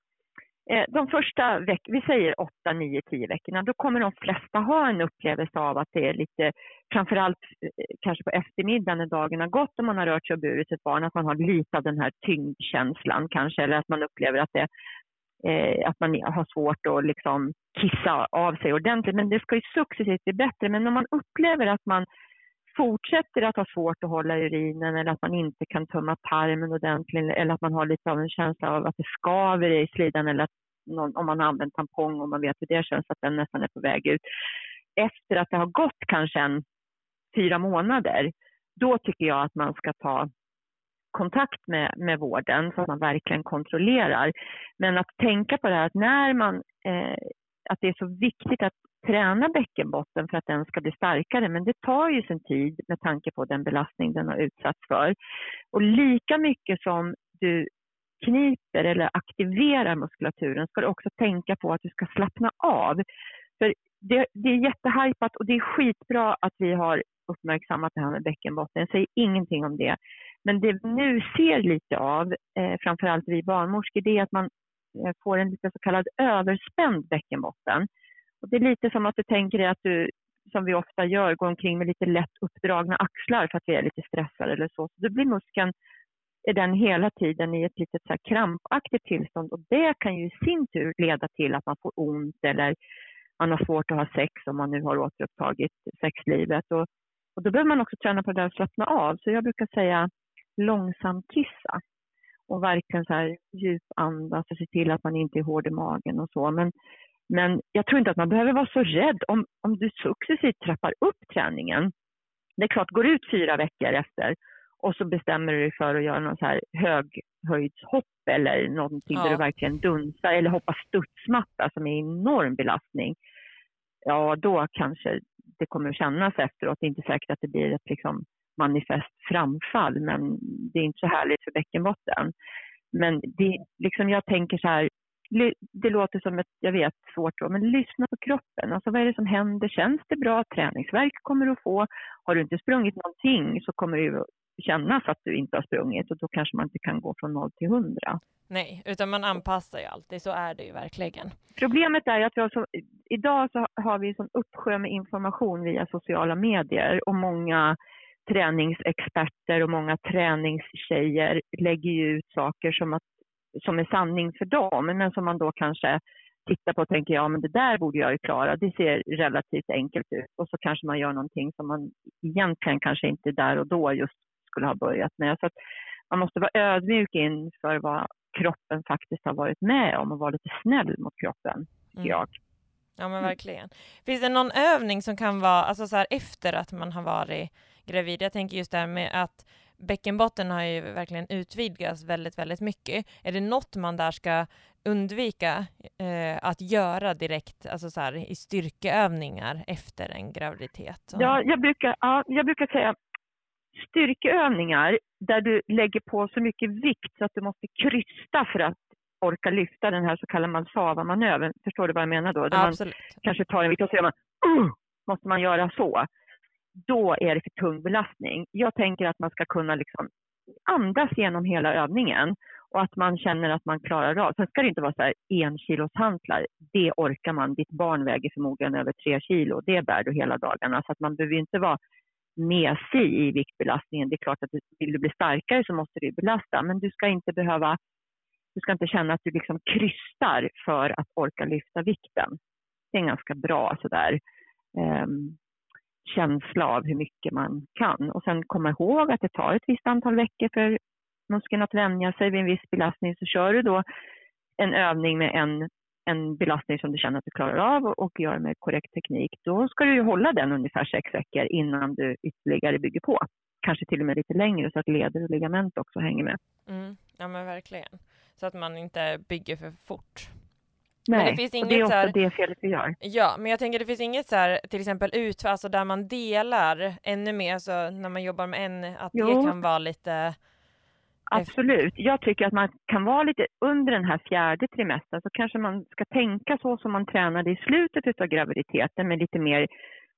Eh, de första veckorna, vi säger 8, 9, 10 veckorna, då kommer de flesta ha en upplevelse av att det är lite, framförallt eh, kanske på eftermiddagen när dagen har gått och man har rört sig och burit ett barn, att man har lite av den här tyngdkänslan kanske, eller att man upplever att det eh, att man har svårt att liksom kissa av sig ordentligt. Men det ska ju successivt bli bättre. Men om man upplever att man fortsätter att ha svårt att hålla urinen eller att man inte kan tömma tarmen ordentligt eller att man har lite av en känsla av att det skaver i slidan eller att någon, om man har använt tampong och man vet hur det känns att den nästan är på väg ut. Efter att det har gått kanske en fyra månader, då tycker jag att man ska ta kontakt med, med vården så att man verkligen kontrollerar. Men att tänka på det här att när man, eh, att det är så viktigt att träna bäckenbotten för att den ska bli starkare, men det tar ju sin tid med tanke på den belastning den har utsatts för. Och lika mycket som du kniper eller aktiverar muskulaturen ska du också tänka på att du ska slappna av. För det, det är jättehypat och det är skitbra att vi har uppmärksammat det här med bäckenbotten. Jag säger ingenting om det. Men det vi nu ser lite av, eh, framförallt vi barnmorskor, det är att man Eh, får en lite så kallad överspänd bäckenbotten. Och det är lite som att du tänker dig att du, som vi ofta gör, går omkring med lite lätt uppdragna axlar för att vi är lite stressade eller så. så då blir muskeln är den hela tiden i ett litet så krampaktigt tillstånd och det kan ju i sin tur leda till att man får ont eller man har svårt att ha sex om man nu har återupptagit sexlivet. Och, och då behöver man också träna på det där att slappna av. Så jag brukar säga långsam kissa och verkligen så här djupandas och se till att man inte är hård i magen och så. Men, men jag tror inte att man behöver vara så rädd om, om du successivt trappar upp träningen. Det är klart, går ut fyra veckor efter och så bestämmer du dig för att göra någon så här höghöjdshopp eller någonting ja. där du verkligen dunsar eller hoppa studsmatta som är enorm belastning. Ja, då kanske det kommer att kännas efteråt. Det är inte säkert att det blir ett liksom, manifest framfall, men det är inte så härligt för bäckenbotten. Men det, liksom jag tänker så här, det låter som ett, jag vet, svårt ord, men lyssna på kroppen. Alltså vad är det som händer? Känns det bra? Träningsverk kommer du att få. Har du inte sprungit någonting så kommer du kännas att du inte har sprungit och då kanske man inte kan gå från 0 till 100. Nej, utan man anpassar ju alltid, så är det ju verkligen. Problemet är att vi så, idag så har vi en sån uppsjö med information via sociala medier och många träningsexperter och många träningstjejer lägger ju ut saker som, att, som är sanning för dem, men som man då kanske tittar på och tänker ja men det där borde jag ju klara, det ser relativt enkelt ut och så kanske man gör någonting som man egentligen kanske inte där och då just skulle ha börjat med. Så att man måste vara ödmjuk inför vad kroppen faktiskt har varit med om och vara lite snäll mot kroppen, tycker mm. jag. Ja men verkligen. Finns det någon övning som kan vara, alltså så här efter att man har varit gravid? Jag tänker just det här med att bäckenbotten har ju verkligen utvidgats väldigt, väldigt mycket. Är det något man där ska undvika eh, att göra direkt, alltså så här, i styrkeövningar efter en graviditet? Ja, jag brukar, ja, jag brukar säga styrkeövningar där du lägger på så mycket vikt så att du måste krysta för att orka lyfta den här så kallade Malsava-manövern. Förstår du vad jag menar då? Där Absolut. man kanske tar en vikt och så gör man uh, måste man göra så. Då är det för tung belastning. Jag tänker att man ska kunna liksom andas genom hela övningen och att man känner att man klarar av. Sen ska det inte vara så här en kilos hantlar. Det orkar man. Ditt barn väger förmodligen över tre kilo. Det bär du hela dagarna. Så att man behöver inte vara mesig i viktbelastningen. Det är klart att vill du bli starkare så måste du belasta, men du ska inte behöva, du ska inte känna att du liksom krystar för att orka lyfta vikten. Det är en ganska bra sådär Um, känsla av hur mycket man kan. Och sen komma ihåg att det tar ett visst antal veckor för muskeln att vänja sig vid en viss belastning. Så kör du då en övning med en en belastning som du känner att du klarar av och gör med korrekt teknik, då ska du ju hålla den ungefär sex veckor innan du ytterligare bygger på. Kanske till och med lite längre så att leder och ligament också hänger med. Mm. Ja men verkligen. Så att man inte bygger för fort. Nej, det, finns inget det är ofta här, det felet vi gör. Ja, men jag tänker det finns inget så här, till exempel utfall, alltså där man delar ännu mer, alltså när man jobbar med en, att jo. det kan vara lite Absolut. Jag tycker att man kan vara lite under den här fjärde trimestern så kanske man ska tänka så som man tränade i slutet av graviditeten med lite mer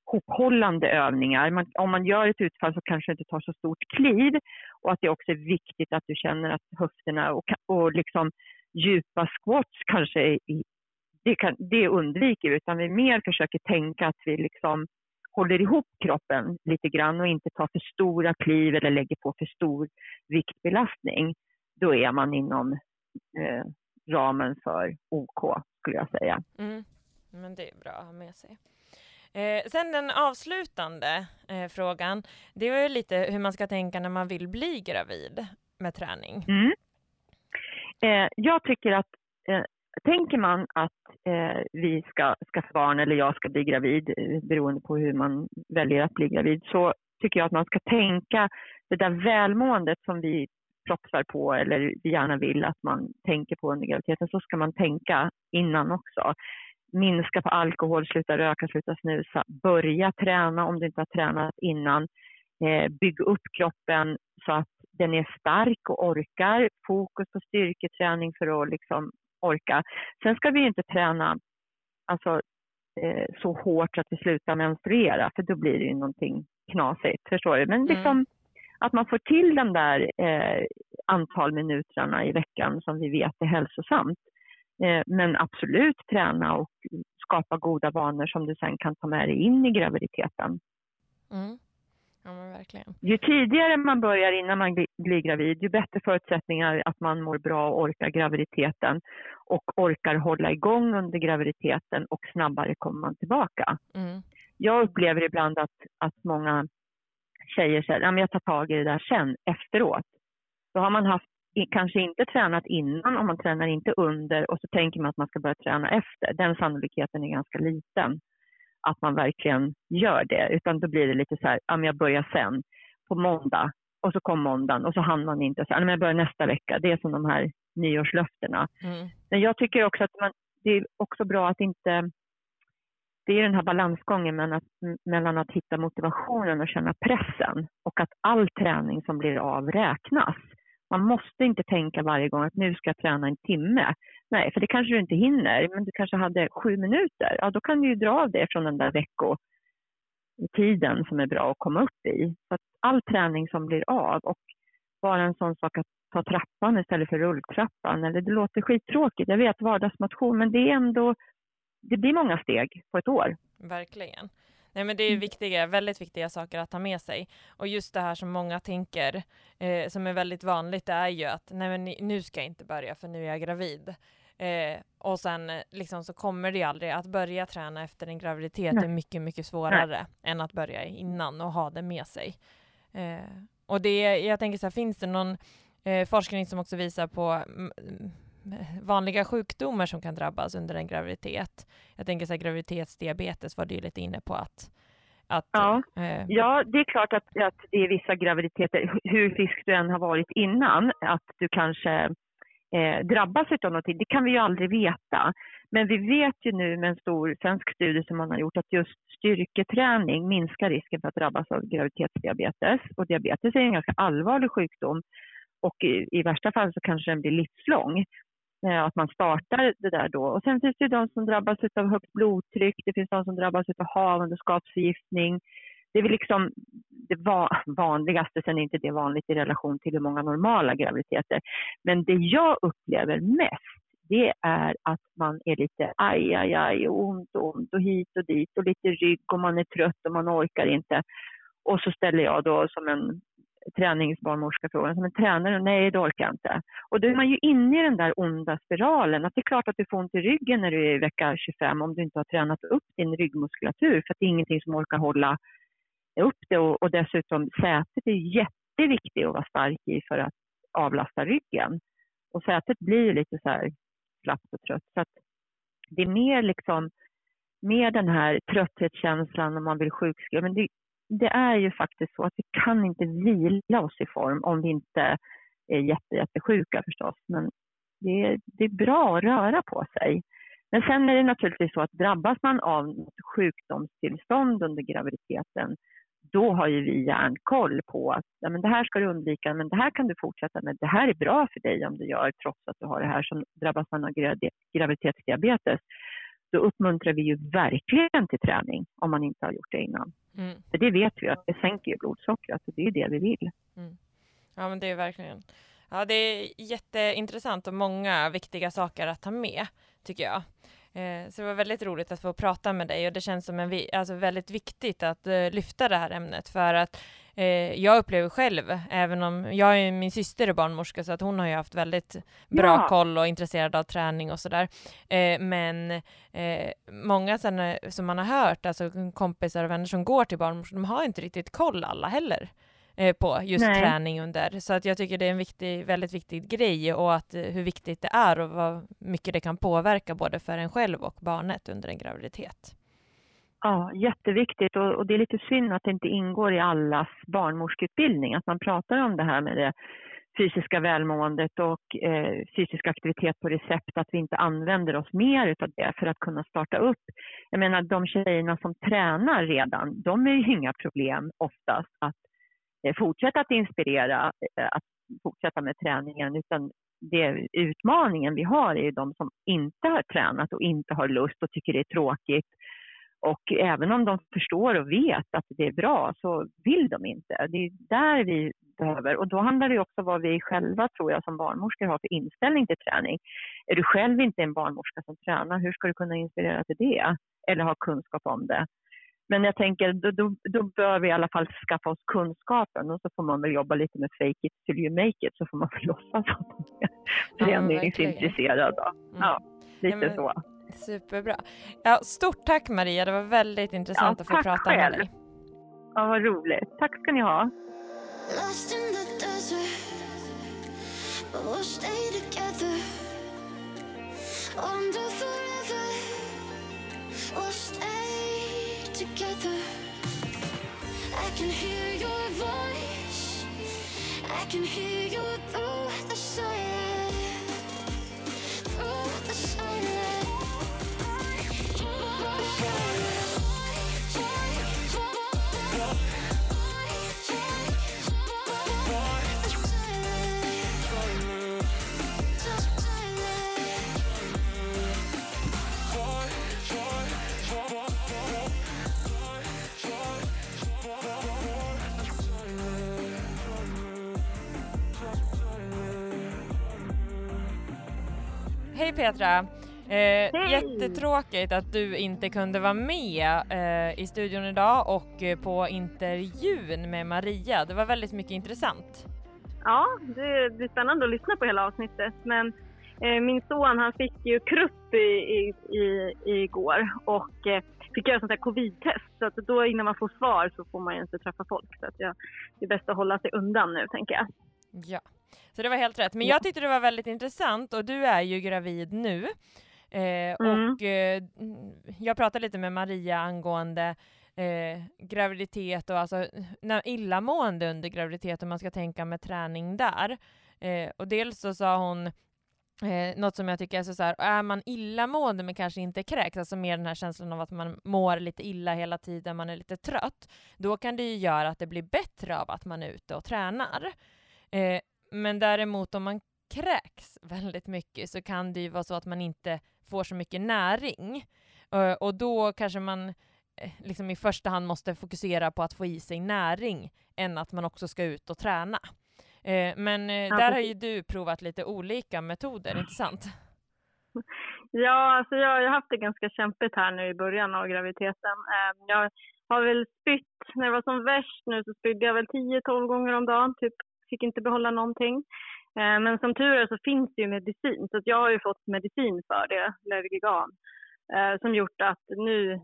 hophållande övningar. Man, om man gör ett utfall så kanske det inte tar så stort kliv och att det också är viktigt att du känner att höfterna och, och liksom djupa squats kanske i, det, kan, det undviker vi utan vi mer försöker tänka att vi liksom håller ihop kroppen lite grann och inte tar för stora kliv eller lägger på för stor viktbelastning, då är man inom eh, ramen för OK skulle jag säga. Mm. Men det är bra att ha med sig. Eh, sen den avslutande eh, frågan, det var ju lite hur man ska tänka när man vill bli gravid med träning. Mm. Eh, jag tycker att eh, tänker man att eh, vi ska skaffa barn eller jag ska bli gravid, eh, beroende på hur man väljer att bli gravid, så tycker jag att man ska tänka det där välmåendet som vi propsar på eller vi gärna vill att man tänker på under graviditeten, så ska man tänka innan också. Minska på alkohol, sluta röka, sluta snusa, börja träna om du inte har tränat innan. Eh, bygg upp kroppen så att den är stark och orkar. Fokus på styrketräning för att liksom orka. Sen ska vi inte träna alltså, eh, så hårt att vi slutar menstruera, för då blir det ju någonting knasigt. Förstår du? Men mm. liksom, att man får till den där eh, antal minuterna i veckan som vi vet är hälsosamt. Eh, men absolut träna och skapa goda vanor som du sen kan ta med dig in i graviditeten. Mm. Ja, men verkligen. Ju tidigare man börjar innan man blir gravid, ju bättre förutsättningar att man mår bra och orkar graviditeten och orkar hålla igång under graviditeten och snabbare kommer man tillbaka. Mm. Jag upplever ibland att, att många tjejer säger att jag tar tag i det där sen, efteråt. Då har man haft, kanske inte tränat innan och man tränar inte under och så tänker man att man ska börja träna efter. Den sannolikheten är ganska liten att man verkligen gör det. Utan då blir det lite så här, ja, jag börjar sen på måndag och så kom måndagen och så hann man inte. Så, ja, men jag börjar nästa vecka. Det är som de här nyårslöftena. Mm. Men jag tycker också att man, det är också bra att inte... Det är den här balansgången mellan att, mellan att hitta motivationen och känna pressen och att all träning som blir av räknas. Man måste inte tänka varje gång att nu ska jag träna en timme. Nej, för det kanske du inte hinner, men du kanske hade sju minuter. Ja, då kan du ju dra av det från den där veckotiden som är bra att komma upp i. Så att all träning som blir av och bara en sån sak att ta trappan istället för rulltrappan. Eller det låter skittråkigt, jag vet vardagsmotion, men det är ändå, det blir många steg på ett år. Verkligen. Nej, men det är mm. viktiga, väldigt viktiga saker att ta med sig. Och just det här som många tänker, eh, som är väldigt vanligt, det är ju att nej, men nu ska jag inte börja för nu är jag gravid. Eh, och sen liksom, så kommer det aldrig att börja träna efter en graviditet nej. är mycket, mycket svårare nej. än att börja innan och ha det med sig. Eh, och det, jag tänker så här, finns det någon eh, forskning som också visar på mm, vanliga sjukdomar som kan drabbas under en graviditet. Jag tänker så här, graviditetsdiabetes var du lite inne på att att, ja. Eh, ja, det är klart att, att det är vissa graviditeter, hur frisk du än har varit innan, att du kanske eh, drabbas av någonting. Det kan vi ju aldrig veta. Men vi vet ju nu med en stor svensk studie som man har gjort att just styrketräning minskar risken för att drabbas av graviditetsdiabetes. Och diabetes är en ganska allvarlig sjukdom och i, i värsta fall så kanske den blir livslång. Eh, att man startar det där då. Och sen finns det de som drabbas av högt blodtryck, det finns de som drabbas av havandeskapsförgiftning. Det är väl liksom det vanligaste, sen är inte det vanligt i relation till hur många normala graviditeter. Men det jag upplever mest, det är att man är lite aj, aj, aj, och ont ont och hit och dit och lite rygg och man är trött och man orkar inte. Och så ställer jag då som en träningsbarnmorskafrågan som en tränare, nej det orkar jag inte. Och då är man ju inne i den där onda spiralen, att det är klart att du får ont i ryggen när du är i vecka 25 om du inte har tränat upp din ryggmuskulatur, för att det är ingenting som orkar hålla upp det och, och dessutom sätet är jätteviktigt att vara stark i för att avlasta ryggen. Och sätet blir lite så här slappt och trött. Så att det är mer liksom mer den här trötthetskänslan om man vill sjukskriva. Men det, det är ju faktiskt så att vi kan inte vila oss i form om vi inte är jätte, jättesjuka förstås. Men det är, det är bra att röra på sig. Men sen är det naturligtvis så att drabbas man av sjukdomstillstånd under graviditeten, då har ju vi järnkoll på att ja, men det här ska du undvika, men det här kan du fortsätta med. Det här är bra för dig om du gör trots att du har det här. Som drabbas man av graviditetsdiabetes, då uppmuntrar vi ju verkligen till träning om man inte har gjort det innan. Mm. För det vet vi att det sänker ju blodsockret och det är det vi vill. Mm. Ja men det är verkligen Ja det är jätteintressant och många viktiga saker att ta med tycker jag. Eh, så det var väldigt roligt att få prata med dig och det känns som en, alltså väldigt viktigt att uh, lyfta det här ämnet för att eh, jag upplever själv, även om jag är min syster är barnmorska så att hon har ju haft väldigt bra ja. koll och intresserad av träning och sådär. Eh, men eh, många sen, som man har hört, alltså kompisar och vänner som går till barnmorskor, de har inte riktigt koll alla heller eh, på just Nej. träning under. Så att jag tycker det är en viktig, väldigt viktig grej och att eh, hur viktigt det är och vad mycket det kan påverka både för en själv och barnet under en graviditet. Ja, jätteviktigt och, och, det är lite synd att det inte ingår i allas barnmorskeutbildning, att man pratar om det här med det fysiska välmåendet och eh, fysisk aktivitet på recept, att vi inte använder oss mer utav det för att kunna starta upp. Jag menar de tjejerna som tränar redan, de är ju inga problem oftast att eh, fortsätta att inspirera, eh, att fortsätta med träningen, utan det utmaningen vi har är ju de som inte har tränat och inte har lust och tycker det är tråkigt och även om de förstår och vet att det är bra så vill de inte. Det är där vi behöver. Och då handlar det också om vad vi själva, tror jag, som barnmorskor har för inställning till träning. Är du själv inte en barnmorska som tränar, hur ska du kunna inspirera till det? Eller ha kunskap om det? Men jag tänker, då, då, då, bör vi i alla fall skaffa oss kunskapen och så får man väl jobba lite med fake it till you make it, så får man väl låtsas att man är förändringsintresserad. Ja, ja, lite så. Superbra. Ja, stort tack Maria, det var väldigt intressant ja, att få prata själv. med dig. Ja, vad roligt. Tack ska ni ha. I can hear you through the Hej Petra! Eh, jättetråkigt att du inte kunde vara med eh, i studion idag och eh, på intervjun med Maria. Det var väldigt mycket intressant. Ja, det blir spännande att lyssna på hela avsnittet. Men eh, min son han fick ju krupp i, i, i, igår och eh, fick göra sånt här covid-test. Så att då innan man får svar så får man ju inte träffa folk. Så att jag, det är bäst att hålla sig undan nu tänker jag. Ja. Så det var helt rätt. Men jag tyckte det var väldigt intressant och du är ju gravid nu. Eh, mm. Och eh, jag pratade lite med Maria angående eh, graviditet och alltså illamående under graviditet och man ska tänka med träning där. Eh, och dels så sa hon Eh, något som jag tycker är så, så här, är man illamående men kanske inte kräks, alltså mer den här känslan av att man mår lite illa hela tiden, man är lite trött, då kan det ju göra att det blir bättre av att man är ute och tränar. Eh, men däremot om man kräks väldigt mycket så kan det ju vara så att man inte får så mycket näring. Och då kanske man eh, liksom i första hand måste fokusera på att få i sig näring än att man också ska ut och träna. Uh, men ja, där har ju du provat lite olika metoder, inte sant? Ja, alltså jag, har haft det ganska kämpigt här nu i början av graviditeten. Jag har väl spytt, när det var som värst nu så spydde jag väl 10-12 gånger om dagen, typ fick inte behålla någonting. Eh, men som tur är så finns det ju medicin, så jag har ju fått medicin för det, Lergigan, eh, som gjort att nu,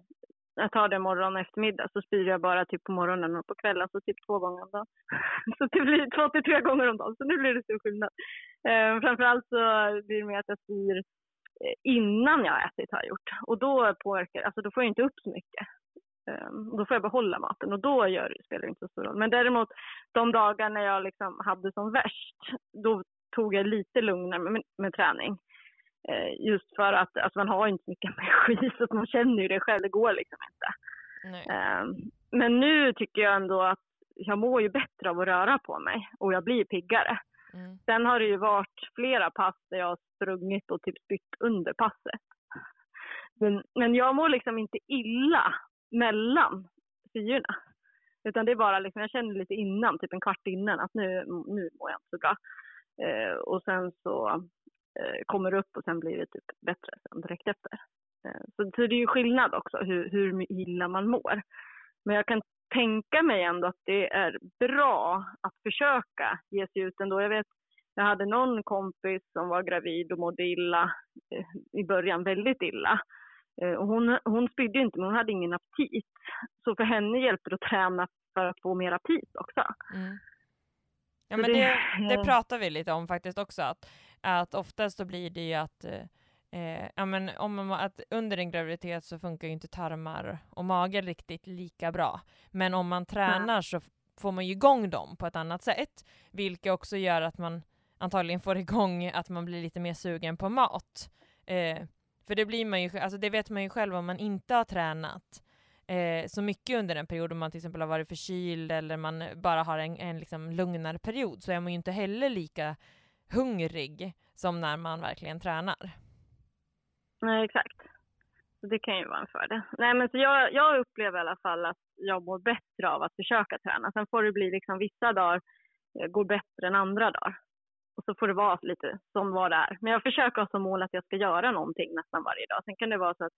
jag tar det morgon och eftermiddag, så spyr jag bara typ på morgonen och på kvällen, så typ två gånger om dagen. Så det blir två till tre gånger om dagen, så nu blir det stor skillnad. Eh, framförallt så blir det med att jag spyr eh, innan jag har ätit har jag gjort. Och då påverkar, alltså då får jag inte upp så mycket. Um, då får jag behålla maten och då gör, spelar det inte så stor roll. Men däremot de dagar när jag liksom hade som värst, då tog jag lite lugnare med, med träning. Uh, just för att alltså man har inte så mycket energi så att man känner ju det själv, det går liksom inte. Um, men nu tycker jag ändå att jag mår ju bättre av att röra på mig och jag blir piggare. Mm. Sen har det ju varit flera pass där jag har sprungit och typ spytt under passet. Men, men jag mår liksom inte illa mellan syorna. Utan det är bara liksom, jag känner lite innan, typ en kvart innan, att nu, nu mår jag inte så bra. Eh, och sen så eh, kommer det upp och sen blir det typ bättre sen direkt efter. Eh, så, så det är ju skillnad också hur, hur illa man mår. Men jag kan tänka mig ändå att det är bra att försöka ge sig ut ändå. Jag vet, jag hade någon kompis som var gravid och mådde illa eh, i början, väldigt illa. Eh, och hon, hon spydde inte, men hon hade ingen aptit. Så för henne hjälpte det att träna för att få mer aptit också. Mm. Ja, men det, det pratar vi lite om faktiskt också, att, att oftast så blir det ju att Eh, ja, men om man, att under en graviditet så funkar ju inte tarmar och mage riktigt lika bra. Men om man tränar så får man ju igång dem på ett annat sätt, vilket också gör att man antagligen får igång att man blir lite mer sugen på mat. Eh, för det blir man ju, alltså det vet man ju själv om man inte har tränat eh, så mycket under en period, om man till exempel har varit förkyld eller man bara har en, en liksom lugnare period, så är man ju inte heller lika hungrig som när man verkligen tränar. Nej, exakt. Så det kan ju vara en fördel. Nej, men så jag, jag upplever i alla fall att jag mår bättre av att försöka träna. Sen får det bli liksom vissa dagar eh, går bättre än andra dagar. Och så får det vara lite som vad det är. Men jag försöker ha som mål att jag ska göra någonting nästan varje dag. Sen kan det vara så att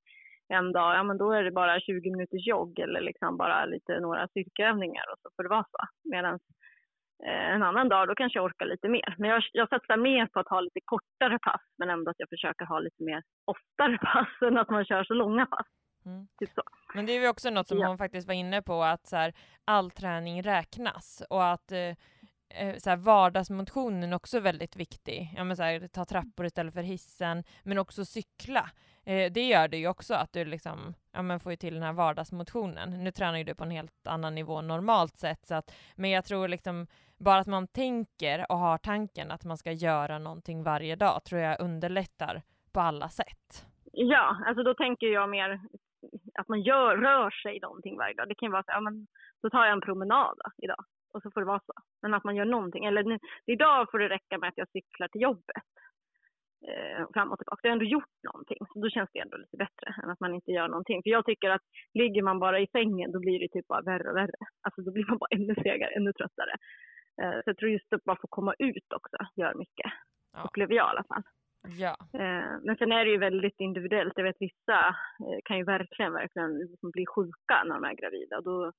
en dag, ja men då är det bara 20 minuters jogg eller liksom bara lite några styrkeövningar och så får det vara så. Medan Eh, en annan dag då kanske jag orkar lite mer. Men jag, jag satsar mer på att ha lite kortare pass men ändå att jag försöker ha lite mer oftare pass än att man kör så långa pass. Mm. Typ så. Men det är ju också något som ja. hon faktiskt var inne på att så här, all träning räknas och att eh Eh, så här, vardagsmotionen är också väldigt viktig. Ja, men så här, ta trappor istället för hissen, men också cykla. Eh, det gör det ju också att du liksom, ja, men får ju till den här vardagsmotionen. Nu tränar ju du på en helt annan nivå normalt sett, så att, men jag tror liksom bara att man tänker och har tanken att man ska göra någonting varje dag tror jag underlättar på alla sätt. Ja, alltså då tänker jag mer att man gör, rör sig någonting varje dag. Det kan ju vara så, ja men då tar jag en promenad idag och så får det vara så. Men att man gör någonting. Eller nu, idag får det räcka med att jag cyklar till jobbet eh, fram och tillbaka. Jag har ändå gjort någonting. Så då känns det ändå lite bättre än att man inte gör någonting. För jag tycker att ligger man bara i sängen då blir det typ bara värre och värre. Alltså då blir man bara ännu segare, ännu tröttare. Eh, så jag tror just att bara få komma ut också gör mycket. Ja. Upplever jag i alla fall. Ja. Eh, men sen är det ju väldigt individuellt. Jag vet vissa eh, kan ju verkligen, verkligen liksom bli sjuka när de är gravida. Då,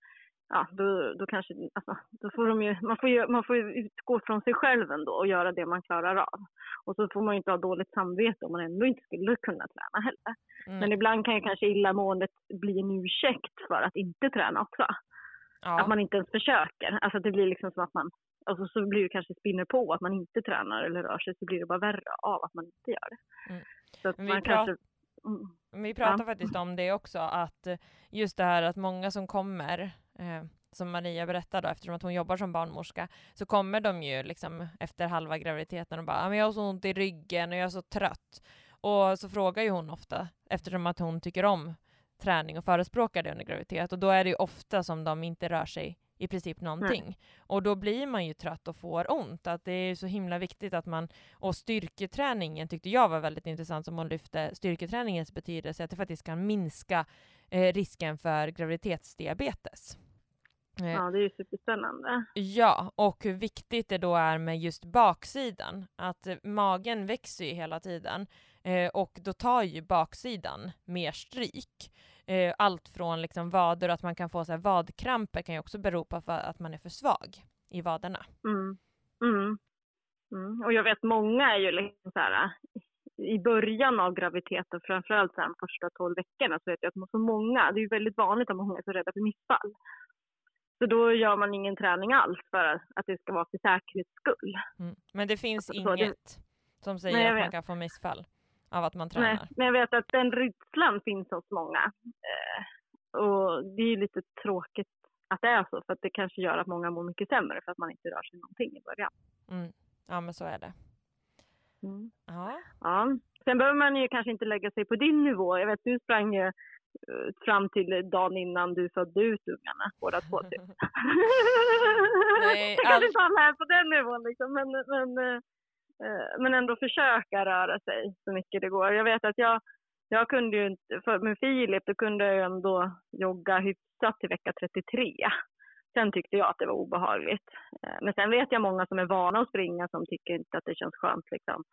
ja, då, då kanske, alltså, då får de ju, man får ju, man får utgå från sig själv ändå och göra det man klarar av. Och så får man ju inte ha dåligt samvete om man ändå inte skulle kunna träna heller. Mm. Men ibland kan ju kanske illamåendet bli en ursäkt för att inte träna också. Ja. Att man inte ens försöker. Alltså det blir liksom som att man, alltså så blir det kanske spinner på att man inte tränar eller rör sig så blir det bara värre av att man inte gör det. Mm. Så att man kanske Mm. Vi pratar ja. faktiskt om det också, att just det här att många som kommer, eh, som Maria berättade, eftersom att hon jobbar som barnmorska, så kommer de ju liksom efter halva graviditeten och bara, men jag har så ont i ryggen och jag är så trött. Och så frågar ju hon ofta, eftersom att hon tycker om träning och förespråkar det under graviditet, och då är det ju ofta som de inte rör sig i princip någonting. Mm. Och då blir man ju trött och får ont. Att det är så himla viktigt att man, och styrketräningen tyckte jag var väldigt intressant som hon lyfte, styrketräningens betydelse, att det faktiskt kan minska eh, risken för graviditetsdiabetes. Ja, det är ju superspännande. Ja, och hur viktigt det då är med just baksidan. Att magen växer ju hela tiden eh, och då tar ju baksidan mer stryk. Eh, allt från liksom vader och att man kan få så här, vadkramper kan ju också bero på att man är för svag i vaderna. Mm. Mm. Mm. Och jag vet många är ju liksom så här, i början av graviditeten, framförallt de första 12 veckorna, så vet jag att så många, det är ju väldigt vanligt att många är så rädda för missfall. Så då gör man ingen träning alls för att det ska vara för säkerhets skull. Mm. Men det finns alltså, inget det... som säger Nej, att man kan få missfall? av att man tränar. Nej, men jag vet att den rädslan finns hos många. Eh, och det är lite tråkigt att det är så, för att det kanske gör att många mår mycket sämre för att man inte rör sig någonting i början. Mm. Ja, men så är det. Mm. Ja. ja. Sen behöver man ju kanske inte lägga sig på din nivå. Jag vet, du sprang ju fram till dagen innan du födde ut ungarna, båda två typ. Nej, jag kanske inte alla är på den nivån liksom, men, men eh, Eh, men ändå försöka röra sig så mycket det går. Jag vet att jag, jag kunde ju inte, för med Filip, då kunde jag ju ändå jogga hyfsat till vecka 33. Sen tyckte jag att det var obehagligt. Eh, men sen vet jag många som är vana att springa som tycker inte att det känns skönt liksom.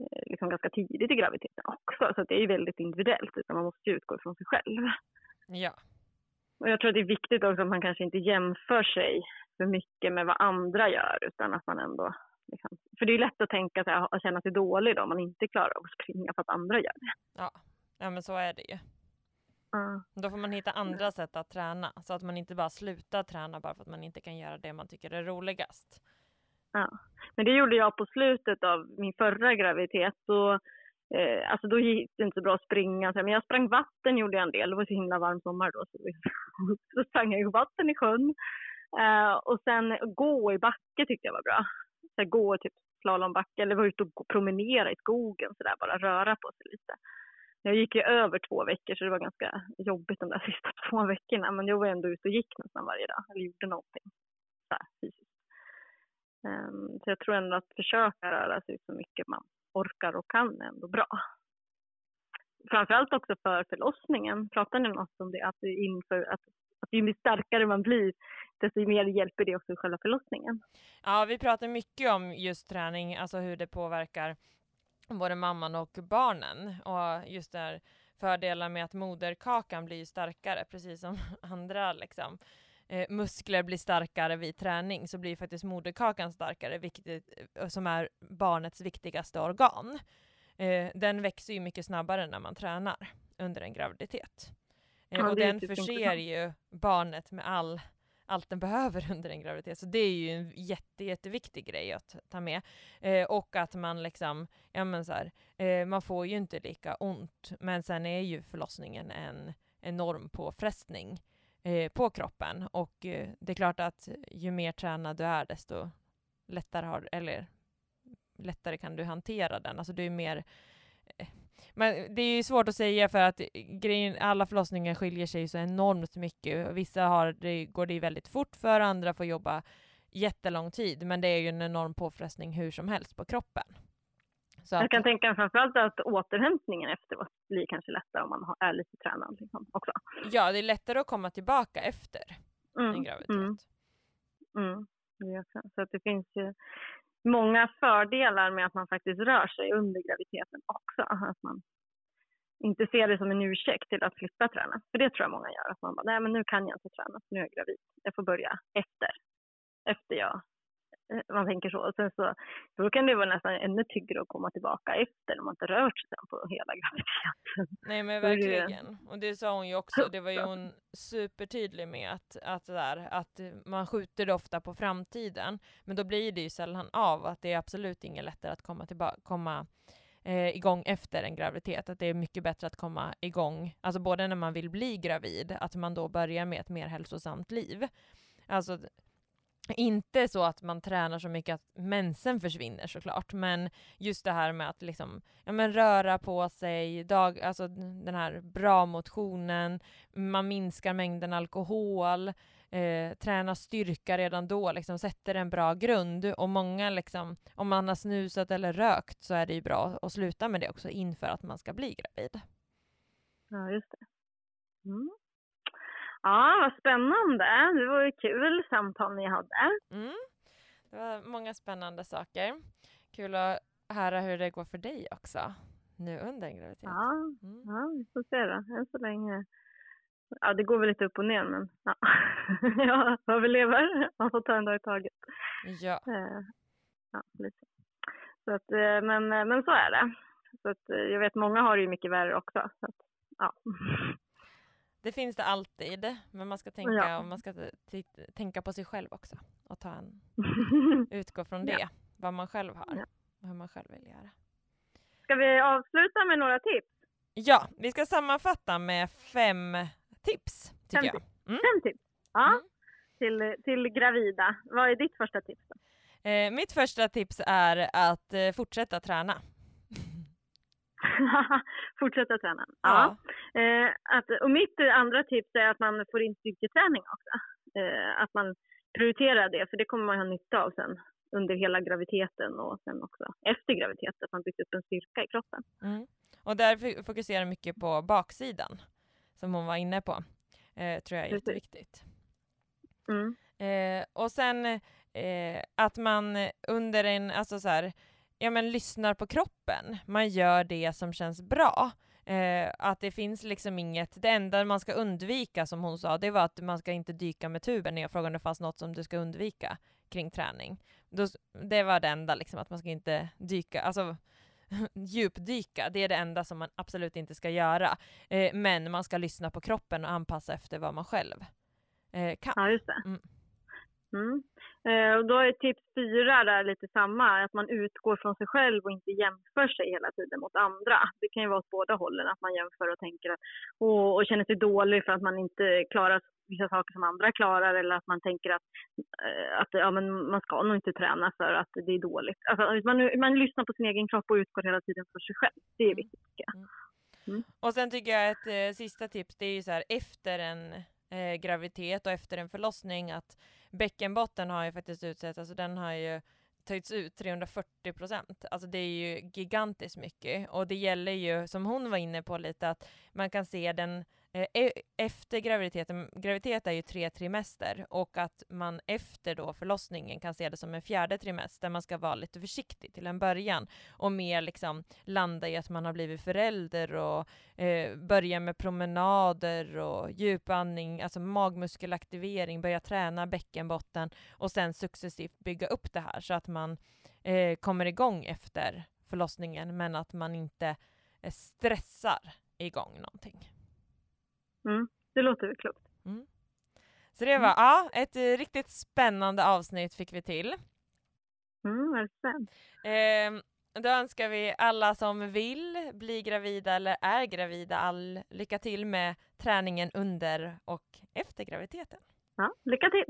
Eh, liksom ganska tidigt i graviditeten också. Så det är ju väldigt individuellt, utan man måste ju utgå från sig själv. Ja. Och jag tror att det är viktigt också att man kanske inte jämför sig för mycket med vad andra gör, utan att man ändå Liksom. För det är lätt att tänka sig och känna sig dålig då om man inte klarar av att springa för att andra gör det. Ja, ja men så är det ju. Mm. Då får man hitta andra sätt att träna så att man inte bara slutar träna bara för att man inte kan göra det man tycker är roligast. Ja, men det gjorde jag på slutet av min förra graviditet. Då, eh, alltså då gick det inte så bra att springa, men jag sprang vatten gjorde jag en del. Det var så himla varm sommar då, så, så sprang jag vatten i sjön. Eh, och sen gå i backe tyckte jag var bra så gå typ slalombacke eller vara ute och promenera i skogen så där, bara röra på sig lite. Jag gick ju över två veckor så det var ganska jobbigt de där sista två veckorna men jag var ändå ute och gick nästan varje dag eller gjorde någonting så här, fysiskt. Ehm, så jag tror ändå att försöka röra sig så mycket man orkar och kan är ändå bra. Framförallt också för förlossningen. Pratar ni något om det? Att, inför, att, att ju starkare man blir desto mer hjälper det också i själva förlossningen. Ja, vi pratar mycket om just träning, alltså hur det påverkar både mamman och barnen och just där fördelar med att moderkakan blir starkare, precis som andra liksom. Eh, muskler blir starkare vid träning så blir faktiskt moderkakan starkare, vilket, eh, som är barnets viktigaste organ. Eh, den växer ju mycket snabbare när man tränar under en graviditet. Eh, ja, och den typ förser ju barnet med all allt den behöver under en graviditet. Så det är ju en jätte, jätteviktig grej att ta med. Eh, och att man liksom, ja men så här, eh, man får ju inte lika ont, men sen är ju förlossningen en enorm påfrestning eh, på kroppen. Och eh, det är klart att ju mer tränad du är, desto lättare har, eller lättare kan du hantera den. Alltså du är mer eh, men det är ju svårt att säga för att grejen, alla förlossningar skiljer sig så enormt mycket. Vissa har, det, går det väldigt fort för, andra får jobba jättelång tid, men det är ju en enorm påfrestning hur som helst på kroppen. Så jag kan att, tänka mig framförallt att återhämtningen efteråt blir kanske lättare om man är lite tränad liksom, också. Ja, det är lättare att komma tillbaka efter mm, en graviditet. Mm, mm, det så att det finns ju många fördelar med att man faktiskt rör sig under graviditeten också. Att man inte ser det som en ursäkt till att slippa träna. För det tror jag många gör. Att man bara, nej men nu kan jag inte träna, nu är jag gravid. Jag får börja efter. Efter jag man tänker så. Och sen så, då kan det vara nästan ännu tyngre att komma tillbaka efter när man inte rört sig på hela graviditeten. Nej men verkligen. Och det sa hon ju också, det var ju hon supertydlig med att, att, där, att man skjuter det ofta på framtiden. Men då blir det ju sällan av, att det är absolut inget lättare att komma, tillbaka, komma eh, igång efter en graviditet. Att det är mycket bättre att komma igång, alltså både när man vill bli gravid, att man då börjar med ett mer hälsosamt liv. Alltså inte så att man tränar så mycket att mensen försvinner såklart, men just det här med att liksom, ja, men röra på sig, dag, alltså den här bra motionen, man minskar mängden alkohol, eh, tränar styrka redan då, liksom sätter en bra grund. Och många, liksom, om man har snusat eller rökt så är det ju bra att sluta med det också inför att man ska bli gravid. Ja, just det. Mm. Ja, vad spännande. Det var ju kul samtal ni hade. Mm. Det var många spännande saker. Kul att höra hur det går för dig också, nu under en graviditet. Ja, mm. ja vi får se då. Än så länge. Ja, det går väl lite upp och ner, men ja, jag överlever. Man får ta en dag i taget. Ja. Eh, ja, lite. Så att, eh, men, men så är det. Så att, eh, jag vet många har det ju mycket värre också. Så att, ja. Det finns det alltid, men man ska tänka, ja. man ska tänka på sig själv också och ta en, utgå från det, ja. vad man själv har ja. och hur man själv vill göra. Ska vi avsluta med några tips? Ja, vi ska sammanfatta med fem tips, tycker fem jag. Mm. Fem tips, ja. Mm. Till, till gravida. Vad är ditt första tips? Eh, mitt första tips är att eh, fortsätta träna. Fortsätta träna. Ja. ja. Eh, att, och mitt andra tips är att man får in styrketräning också. Eh, att man prioriterar det, för det kommer man ha nytta av sen under hela graviditeten och sen också efter graviditeten, att man byggt upp en styrka i kroppen. Mm. Och där fokuserar mycket på baksidan, som hon var inne på. Eh, tror jag är Precis. jätteviktigt. Mm. Eh, och sen eh, att man under en, alltså så här, ja, men, lyssnar på kroppen. Man gör det som känns bra. Eh, att det finns liksom inget, det enda man ska undvika som hon sa, det var att man ska inte dyka med tuben när jag frågade om det fanns något som du ska undvika kring träning. Då, det var det enda, liksom, att man ska inte dyka, alltså djupdyka, det är det enda som man absolut inte ska göra. Eh, men man ska lyssna på kroppen och anpassa efter vad man själv eh, kan. Ja, just det. Mm. Mm. Eh, och då är tips fyra där lite samma, att man utgår från sig själv och inte jämför sig hela tiden mot andra. Det kan ju vara åt båda hållen, att man jämför och tänker att, och, och känner sig dålig för att man inte klarar vissa saker som andra klarar eller att man tänker att, eh, att ja, men man ska nog inte träna för att det är dåligt. Alltså, man, man lyssnar på sin egen kropp och utgår hela tiden för sig själv. Det är mm. viktigt tycker jag. Mm. mm. Och sen tycker jag ett eh, sista tips, det är ju så här efter en eh, graviditet och efter en förlossning att bäckenbotten har ju faktiskt utsatts, alltså den har ju tagits ut 340 procent. Alltså det är ju gigantiskt mycket och det gäller ju, som hon var inne på lite, att man kan se den Eh, e, efter graviditeten, graviditet är ju tre trimester och att man efter då förlossningen kan se det som en fjärde trimester, man ska vara lite försiktig till en början och mer liksom landa i att man har blivit förälder och eh, börja med promenader och djupandning, alltså magmuskelaktivering, börja träna bäckenbotten och sen successivt bygga upp det här så att man eh, kommer igång efter förlossningen men att man inte eh, stressar igång någonting. Mm, det låter väl klokt. Mm. Så det var mm. ja, ett eh, riktigt spännande avsnitt fick vi till. Mm, verkligen. Eh, då önskar vi alla som vill bli gravida eller är gravida all lycka till med träningen under och efter graviditeten. Ja, lycka till!